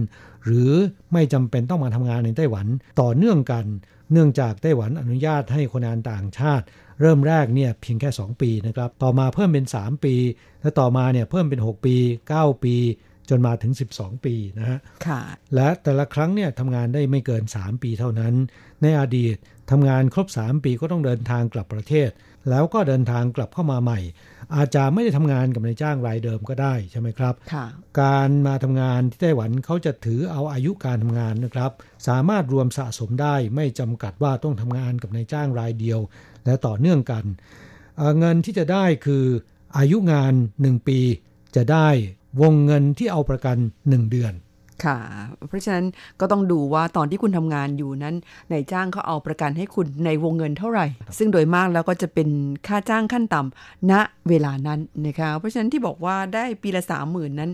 หรือไม่จำเป็นต้องมาทำงานในไต้หวันต่อเนื่องกัน เนื่องจากไต้หวันอนุญาตให้คนงานต่างชาติ เริ่มแรกเนี่ยเพียงแค่ 2 ปีนะครับ ต่อมาเพิ่มเป็น 3 ปี และต่อมาเนี่ยเพิ่มเป็น 6 ปี 9 ปี จนมาถึง 12 ปีนะฮะค่ะและแต่ละครั้งเนี่ยทำงานได้ไม่เกิน 3 ปีเท่านั้น ในอดีตทำงานครบ 3 ปีก็ต้องเดินทางกลับประเทศ แล้วก็เดินทางกลับเข้ามาใหม่ อาจจะไม่ได้ทำงานกับนายจ้างรายเดิมก็ได้ใช่ไหมครับค่ะการมาทำงานที่ไต้หวันเขาจะถือเอาอายุการทำงานนะครับ สามารถรวมสะสมได้ไม่จำกัดว่าต้องทำงานกับนายจ้างรายเดียว และต่อเนื่องกันเอ่อเงินที่จะได้คืออายุงาน 1 ปีจะได้ วงเงินที่เอาประกัน 1 เดือน ค่ะ เพราะฉะนั้นก็ต้องดูว่าตอนที่คุณทำงานอยู่นั้นนายจ้างเขาเอาประกันให้คุณในวงเงินเท่าไหร่ ซึ่งโดยมากแล้วก็จะเป็นค่าจ้างขั้นต่ำณเวลานั้นนะคะเพราะฉะนั้นที่บอกว่าได้ปีละสามหมื่นนั้น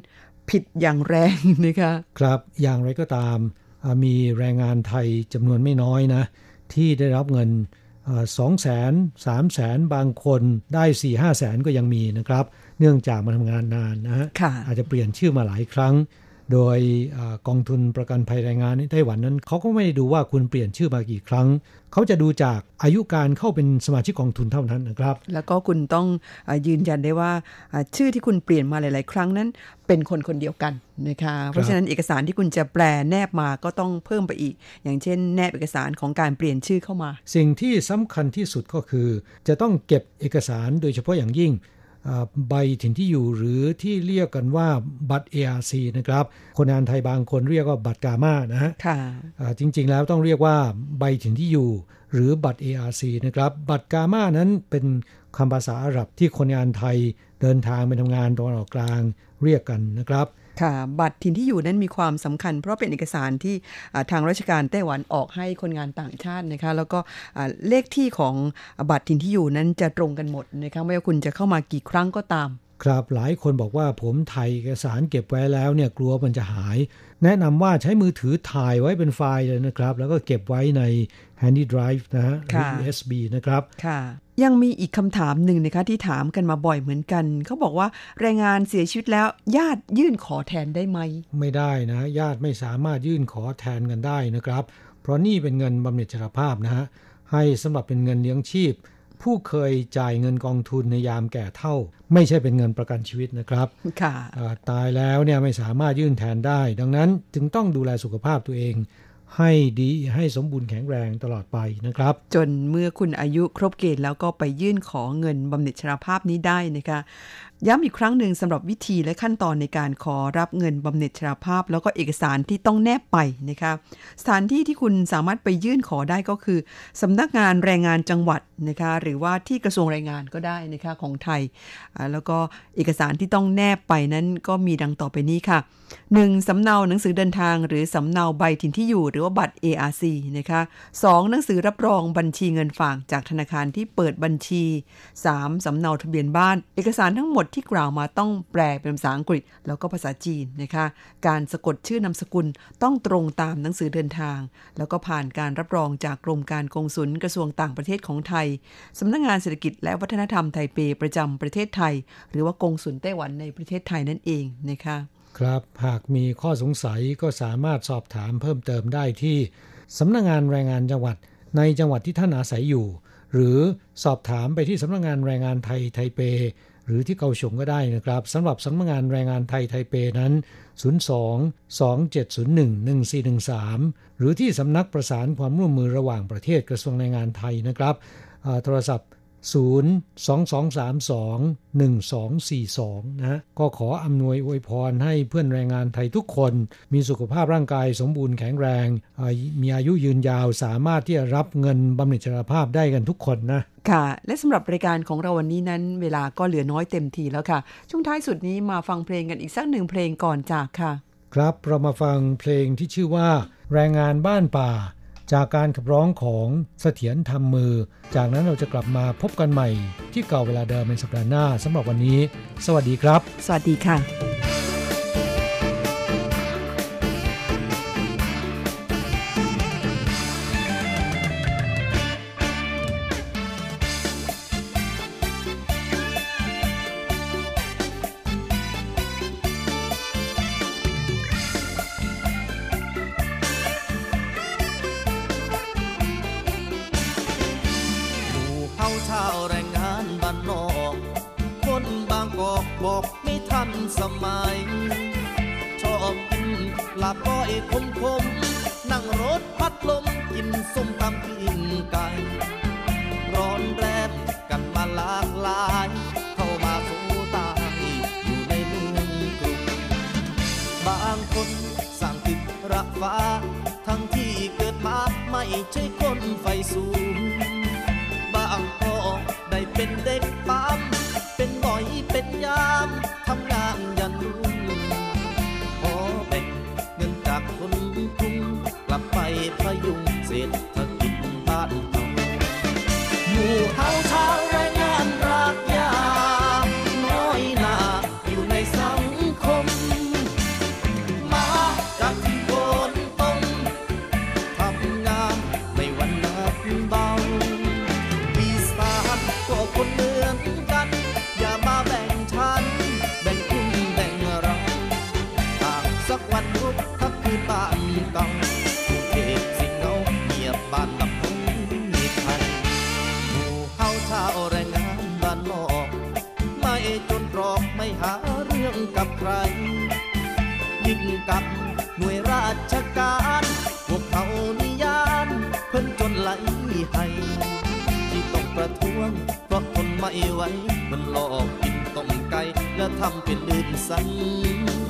ผิดอย่างแรงนะคะครับอย่างไรก็ตามอ่ามีแรงงานไทยจำนวนไม่น้อยนะ ที่ได้รับเงินสองแสนสามแสนบางคนได้สี่ห้าแสนก็ยังมีนะครับ เนื่องจากมาทำงานนานนะฮะค่ะอาจจะเปลี่ยนชื่อมาหลายครั้ง โดยอากองทุนประกันภัยแรงงานในไต้หวันนั้นเขาก็ไม่ได้ดูว่าคุณเปลี่ยนชื่อมากี่ครั้งเขาจะดูจากอายุการเข้าเป็นสมาชิกกองทุนเท่านั้นนะครับ แล้วก็คุณต้องอายืนยันได้ว่าอ่าชื่อที่คุณเปลี่ยนมาหลาย ๆ ครั้งนั้น เป็นคนคนเดียวกันนะคะเพราะฉะนั้นเอกสารที่คุณจะแปลแนบมาก็ต้องเพิ่มไปอีก อย่างเช่น แนบเอกสารของการเปลี่ยนชื่อเข้ามา สิ่งที่สำคัญที่สุดก็คือ จะต้องเก็บเอกสารโดยเฉพาะอย่างยิ่งอ่า ใบถิ่นที่อยู่หรือที่เรียกกันว่าบัตร ARC นะครับ คนงานไทยบางคนเรียกว่าบัตรกามานะฮะค่ะอ่าจริงๆแล้วต้องเรียกว่าใบถิ่นที่อยู่ หรือบัตร ARC นะครับ บัตรกามานั้นเป็นคำภาษาอาหรับที่คนงานไทยเดินทางไปทำงานตะวันออกกลางเรียกกันนะครับ ค่ะ บัตรถิ่นที่อยู่นั้นมีความสำคัญ เพราะเป็นเอกสารที่ทางราชการไต้หวันออกให้คนงานต่างชาตินะคะ แล้วก็เลขที่ของบัตรถิ่นที่อยู่นั้นจะตรงกันหมดนะคะไม่ว่าคุณจะเข้ามากี่ครั้งก็ตาม ครับหลายคนบอกว่าผมถ่ายเอกสารเก็บไว้แล้วเนี่ยกลัวมันจะหาย แนะนำว่าใช้มือถือถ่ายไว้เป็นไฟล์เลยนะครับ แล้วก็เก็บไว้ใน handy drive นะฮะหรือ USB นะครับค่ะยังมีอีกคำถามหนึ่งนะคะที่ถามกันมาบ่อยเหมือนกัน เขาบอกว่าแรงงานเสียชีวิตแล้ว ญาติยื่นขอแทนได้ไหม ไม่ได้นะ ญาติไม่สามารถยื่นขอแทนกันได้นะครับ เพราะนี่เป็นเงินบำเหน็จชราภาพนะฮะให้สำหรับเป็นเงินเลี้ยงชีพ ผู้เคยจ่ายเงินกองทุนในยามแก่เท่า ไม่ใช่เป็นเงินประกันชีวิตนะครับค่ะตายแล้วเนี่ยไม่สามารถยื่นแทนได้ ดังนั้นจึงต้องดูแลสุขภาพตัวเอง ให้ดีให้สมบูรณ์แข็งแรงตลอดไปนะครับ จนเมื่อคุณอายุครบเกณฑ์แล้วก็ไปยื่นขอเงินบำเหน็จชราภาพนี้ได้นะคะ ย้ำอีกครั้งหนึ่งสำหรับวิธีและขั้นตอนในการขอรับเงินบำเหน็จชราภาพ แล้วก็เอกสารที่ต้องแนบไปนะคะสถานที่ที่คุณสามารถไปยื่นขอได้ก็คือสำนักงานแรงงานจังหวัดนะคะหรือว่าที่กระทรวงแรงงานก็ได้นะคะของไทย แล้วก็เอกสารที่ต้องแนบไปนั้นก็มีดังต่อไปนี้ค่ะ 1. สำเนาหนังสือเดินทาง หรือสำเนาใบถิ่นที่อยู่ หรือว่าบัตร ARC นะคะ 2. หนังสือรับรองบัญชีเงินฝากจากธนาคารที่เปิดบัญชี 3. สำเนาทะเบียนบ้าน เอกสารทั้งหมดที่กล่าวมาต้องแปลเป็นภาษาอังกฤษ แล้วก็ภาษาจีนนะคะ การสะกดชื่อนามสกุลต้องตรงตามหนังสือเดินทาง แล้วก็ผ่านการรับรองจากกรมการกงสุลกระทรวงต่างประเทศของไทยสำนักงงานเศรษฐกิจและวัฒนธรรมไทเปประจำประเทศไทย หรือว่ากงสุลไต้หวันในประเทศไทยนั่นเองนะคะครับหากมีข้อสงสัยก็สามารถสอบถามเพิ่มเติมได้ที่สำนักงงานแรงงานจังหวัดในจังหวัดที่ท่านอาศัยอยู่ หรือสอบถามไปที่สำนักงงานแรงงานไทยไทเป หรือที่เกาฉงก็ได้นะครับสำหรับสำนักงานแรงงานไทยไทเปนั้น 02 2701 1413 หรือที่สำนักประสานความร่วมมือระหว่างประเทศกระทรวงแรงงานไทยนะครับโทรศัพท์ 022321242 นะก็ขออำนวยอวยพรให้เพื่อนแรงงานไทยทุกคน มีสุขภาพร่างกายสมบูรณ์แข็งแรง มีอายุยืนยาวสามารถที่จะรับเงินบำเหน็จชราภาพได้กันทุกคนนะ ค่ะ และสำหรับรายการของเราวันนี้นั้น เวลาก็เหลือน้อยเต็มทีแล้วค่ะ ช่วงท้ายสุดนี้มาฟังเพลงกันอีกสักหนึ่งเพลงก่อนจากค่ะ ครับเรามาฟังเพลงที่ชื่อว่า แรงงานบ้านป่า จากการขับร้องของเสถียรทำมือ จากนั้นเราจะกลับมาพบกันใหม่ ที่เก่าเวลาเดิมในสัปดาห์หน้าสำหรับวันนี้ สวัสดีครับ สวัสดีค่ะ มาไม่ใกับหน่วยราชการ พวกเขานิยานเพิ่นจนไหลให้ที่ต้องประท้วง เพราะทนไม่ไหวมันหลอกกินต้มไก่ แล้วทำเป็นลืมสัญญ